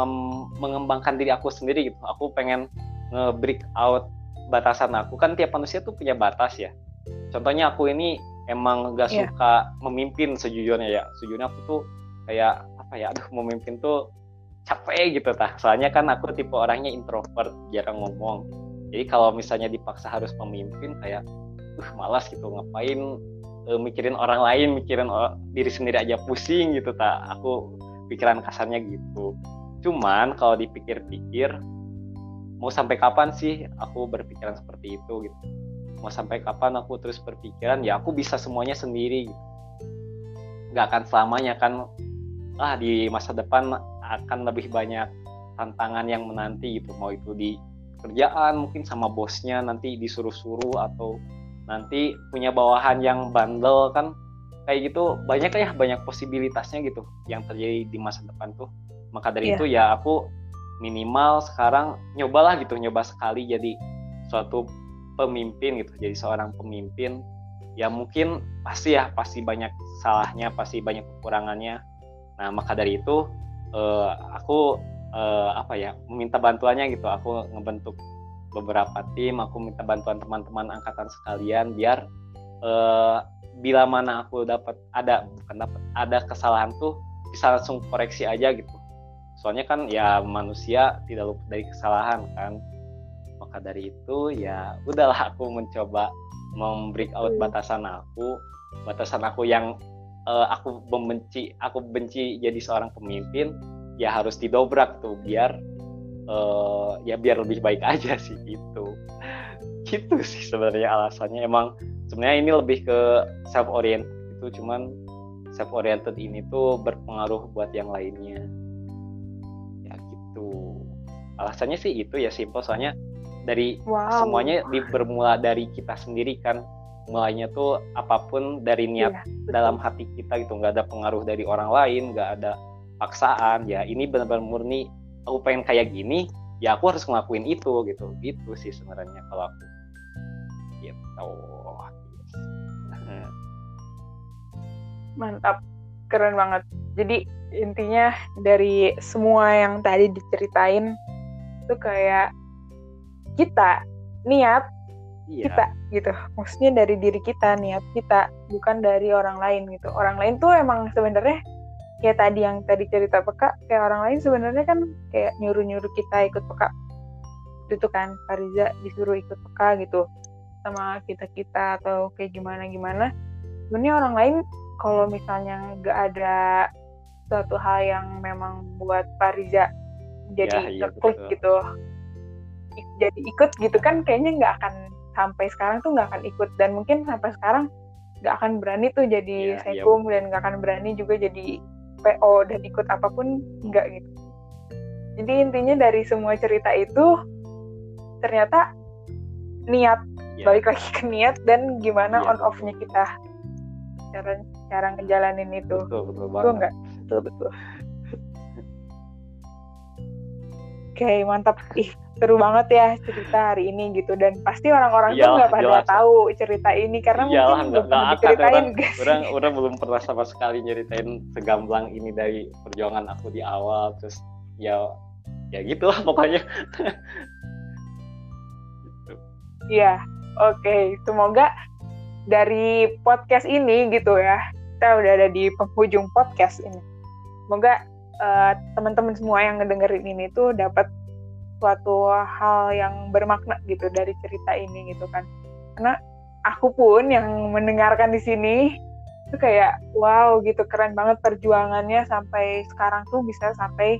mengembangkan diri aku sendiri gitu. Aku pengen nge-break out batasan aku. Kan tiap manusia tuh punya batas ya. Contohnya aku ini emang gak yeah. suka memimpin sejujurnya ya. Sejujurnya aku tuh kayak apa ya aduh memimpin tuh capek gitu tah. Soalnya kan aku tipe orangnya introvert jarang ngomong. Jadi kalau misalnya dipaksa harus memimpin kayak uh malas gitu ngapain uh, mikirin orang lain mikirin or diri sendiri aja pusing gitu tak aku pikiran kasarnya gitu. Cuman kalau dipikir-pikir mau sampai kapan sih aku berpikiran seperti itu gitu? Mau sampai kapan aku terus berpikiran ya aku bisa semuanya sendiri gitu. Nggak akan selamanya kan ah di masa depan akan lebih banyak tantangan yang menanti gitu. Mau itu di kerjaan mungkin sama bosnya nanti disuruh-suruh atau nanti punya bawahan yang bandel kan kayak gitu banyak ya banyak posibilitasnya gitu yang terjadi di masa depan tuh. Maka dari yeah. itu ya aku minimal sekarang nyobalah gitu nyoba sekali jadi suatu pemimpin gitu jadi seorang pemimpin. Ya mungkin pasti ya pasti banyak salahnya pasti banyak kekurangannya. Nah maka dari itu uh, aku uh, apa ya meminta bantuannya gitu aku ngebentuk beberapa tim aku minta bantuan teman-teman angkatan sekalian biar uh, bila mana aku dapat ada bukan dapat ada kesalahan tuh bisa langsung koreksi aja gitu soalnya kan ya manusia tidak luput dari kesalahan kan maka dari itu ya udahlah aku mencoba membreak out hmm. batasan aku batasan aku yang uh, aku membenci aku benci jadi seorang pemimpin ya harus didobrak tuh biar uh, ya biar lebih baik aja sih itu gitu sih sebenarnya alasannya. Emang sebenarnya ini lebih ke self oriented itu cuman self oriented ini tuh berpengaruh buat yang lainnya. Ya gitu. Alasannya sih itu ya simple. Soalnya dari wow. semuanya di, bermula dari kita sendiri kan. Mulainya tuh apa pun dari niat iya, dalam hati kita gitu. Nggak ada pengaruh dari orang lain nggak ada paksaan. Ya ini benar-benar murni aku pengen kayak gini ya aku harus ngelakuin itu gitu. Gitu sih sebenarnya kalau aku. Gitu. Mantap. Keren banget. Jadi intinya dari semua yang tadi diceritain itu kayak kita niat iya. kita gitu. Maksudnya dari diri kita niat kita bukan dari orang lain gitu. Orang lain tuh emang sebenarnya kayak tadi yang tadi cerita peka kayak orang lain sebenarnya kan kayak nyuruh nyuruh kita ikut peka. Itu kan Fariza disuruh ikut peka gitu sama kita kita atau kayak gimana gimana sebenarnya orang lain kalau misalnya nggak ada suatu hal yang memang buat Fariza jadi ya, iya, gitu jadi ikut gitu kan kayaknya nggak akan sampai sekarang tuh nggak akan ikut. Dan mungkin sampai sekarang nggak akan berani tuh jadi iya, sekum yeah. dan nggak akan berani juga jadi PO dan ikut apa pun nggak gitu. Jadi intinya dari semua cerita itu ternyata niat yeah. balik lagi ke niat dan gimana yeah, on off-nya kita. Cara cara ngejalanin itu. Betul betul banget. betul betul betul. Oke, okay, mantap. Ih, seru banget ya cerita hari ini gitu dan pasti orang-orang tuh nggak pada jelas. tahu cerita ini karena Iyalah, mungkin belum diceritain orang, orang, orang belum pernah sama sekali nyeritain segamblang ini dari perjuangan aku di awal terus ya ya gitu lah pokoknya Iya, oke. Okay. Semoga dari podcast ini gitu ya, kita udah ada di penghujung podcast ini. Semoga uh, teman-teman semua yang ngedengerin ini tuh dapat suatu hal yang bermakna gitu dari cerita ini gitu kan. Karena aku pun yang mendengarkan di sini itu kayak wow gitu keren banget perjuangannya sampai sekarang tuh bisa sampai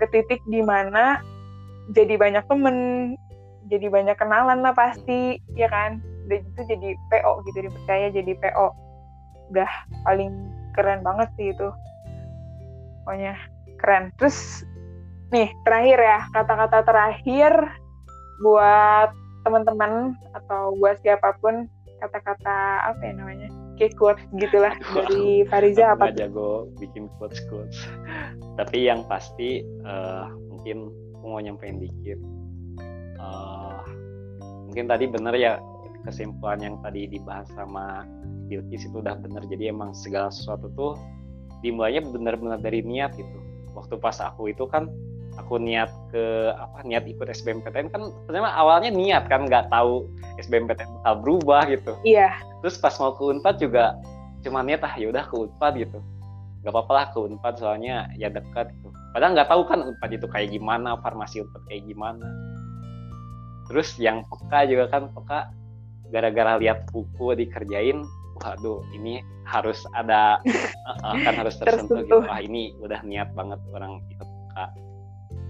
ke titik di mana jadi banyak temen jadi banyak kenalan lah pasti ya kan? Udah itu jadi PO gitu dipercaya jadi PO udah paling keren banget sih itu. Pokoknya keren. Terus nih terakhir ya kata-kata terakhir buat teman-teman atau buat siapa pun kata-kata apa ya namanya? Kayak quotes gitulah. Dari Fariza apa jago bikin quotes quotes. Tapi yang pasti uh, mungkin aku mau nyampein dikit. Uh, mungkin tadi bener ya kesimpulan yang tadi dibahas sama Bilkis itu udah bener. Jadi emang segala sesuatu tuh dimulainya benar-benar dari niat gitu. Waktu pas aku itu kan aku niat ke apa niat ikut SBMPTN kan pertama awalnya niat kan nggak tahu SBMPTN bakal berubah gitu. Iya. Terus pas mau ke Unpad juga cuma niat ah yaudah ke Unpad gitu. Nggak apa-apa lah ke Unpad soalnya ya dekat gitu. Padahal nggak tahu kan Unpad itu kayak gimana farmasi Unpad kayak gimana. Terus yang peka juga kan peka gara-gara lihat buku dikerjain waduh ini harus ada uh, kan harus tersentuh, gitu. Ah ini udah niat banget orang ikut peka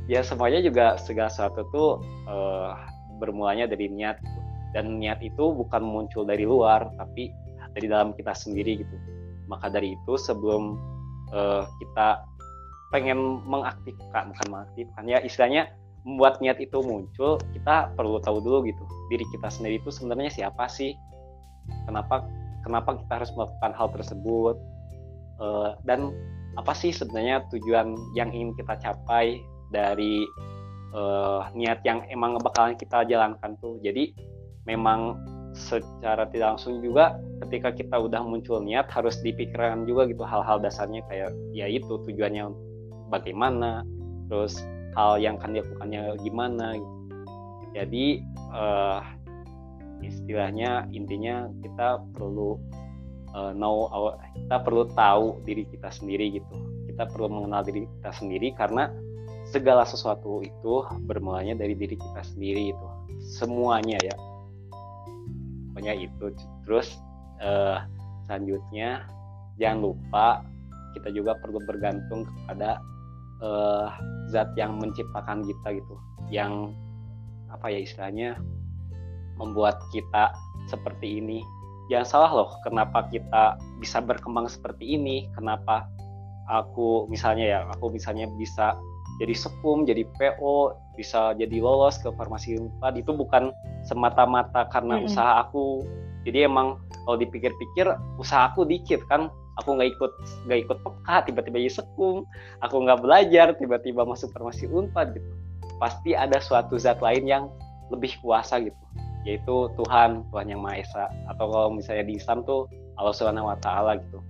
ya semuanya juga segala sesuatu tuh uh, bermulanya dari niat gitu. dan niat itu bukan muncul dari luar tapi dari dalam kita sendiri gitu. Maka dari itu sebelum uh, kita pengen mengaktifkan bukan mengaktifkan ya istilahnya membuat niat itu muncul, kita perlu tahu dulu gitu diri kita sendiri itu sebenarnya siapa sih, kenapa kenapa kita harus melakukan hal tersebut? Uh, dan apa sih sebenarnya tujuan yang ingin kita capai dari uh, niat yang emang bakalan kita jalankan tuh. Jadi memang secara tidak langsung juga ketika kita udah muncul niat harus dipikirkan juga gitu hal-hal dasarnya kayak ya itu tujuannya bagaimana terus hal yang akan dilakukannya gimana gitu. Jadi uh, istilahnya intinya kita perlu uh, know our, kita perlu tahu diri kita sendiri gitu. Kita perlu mengenal diri kita sendiri karena segala sesuatu itu bermulanya dari diri kita sendiri itu. Semuanya ya. Pokoknya itu. Terus uh, selanjutnya jangan lupa kita juga perlu bergantung kepada uh, zat yang menciptakan kita gitu yang apa ya istilahnya membuat kita seperti ini jangan salah loh kenapa kita bisa berkembang seperti ini kenapa aku misalnya ya aku misalnya bisa jadi sekum jadi PO bisa jadi lolos ke farmasi unpad. Itu bukan semata-mata karena mm -hmm. usaha aku. Jadi emang kalau dipikir-pikir usaha aku dikit kan. Aku nggak ikut nggak ikut peka tiba-tiba jadi sekung aku nggak belajar tiba-tiba masuk farmasi unpad gitu. Pasti ada suatu zat lain yang lebih kuasa gitu. Yaitu Tuhan Tuhan yang Maha Esa. Atau kalau misalnya di Islam tuh Allah Subhanahu Wa Taala gitu.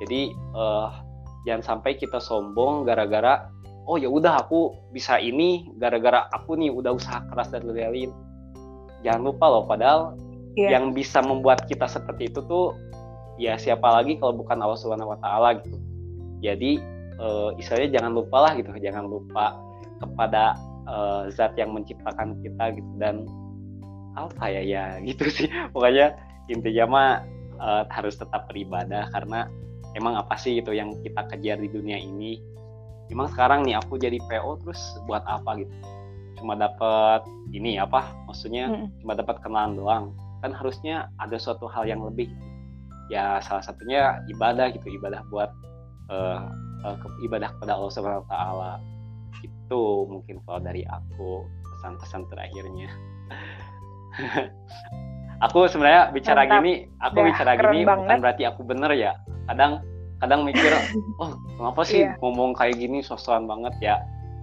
Jadi uh, jangan sampai kita sombong gara-gara oh ya udah aku bisa ini gara-gara aku nih udah usaha keras dan lain-lain jangan lupa loh padahal yeah. yang bisa membuat kita seperti itu tuh ya siapa lagi kalau bukan Allah Subhanahu wa taala gitu. Jadi uh, istilahnya jangan lupa lah gitu, jangan lupa kepada uh, zat yang menciptakan kita gitu dan apa ya ya gitu sih. Pokoknya intinya mah uh, harus tetap beribadah karena emang apa sih gitu yang kita kejar di dunia ini. Emang sekarang nih aku jadi PO terus buat apa gitu? Cuma dapat ini apa? Maksudnya hmm. cuma dapat kenalan doang. Kan harusnya ada suatu hal yang lebih ya salah satunya ibadah gitu ibadah buat uh, uh, ibadah kepada Allah Subhanahu Wa Taala itu mungkin kalau dari aku pesan-pesan terakhirnya aku sebenarnya bicara Mantap. gini aku ya, bicara gini banget. bukan berarti aku bener ya kadang kadang mikir oh kenapa sih yeah. ngomong kayak gini sosokan banget ya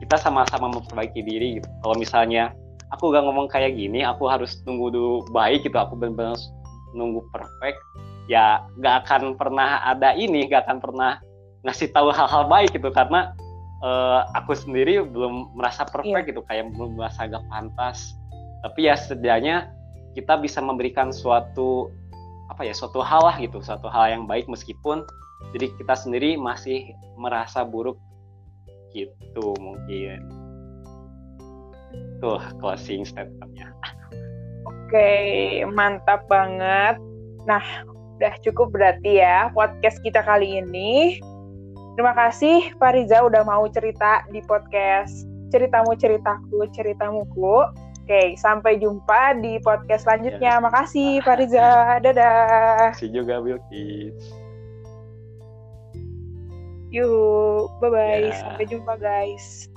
kita sama-sama memperbaiki diri gitu kalau misalnya aku gak ngomong kayak gini aku harus tunggu dulu baik gitu aku benar-benar nunggu perfect ya nggak akan pernah ada ini nggak akan pernah ngasih tahu hal-hal baik gitu karena uh, aku sendiri belum merasa perfect yeah. gitu kayak belum merasa agak pantas tapi ya setidaknya kita bisa memberikan suatu apa ya suatu hal lah gitu suatu hal yang baik meskipun jadi kita sendiri masih merasa buruk gitu mungkin tuh closing statementnya oke mantap banget nah udah cukup berarti ya podcast kita kali ini terima kasih Fariza udah mau cerita di podcast ceritamu ceritaku ceritamuku Oke, sampai jumpa di podcast selanjutnya. Ya. Makasih, Fariza. Dadah. Makasih juga, Bilkis. Yuk, bye-bye. Ya. Sampai jumpa, guys.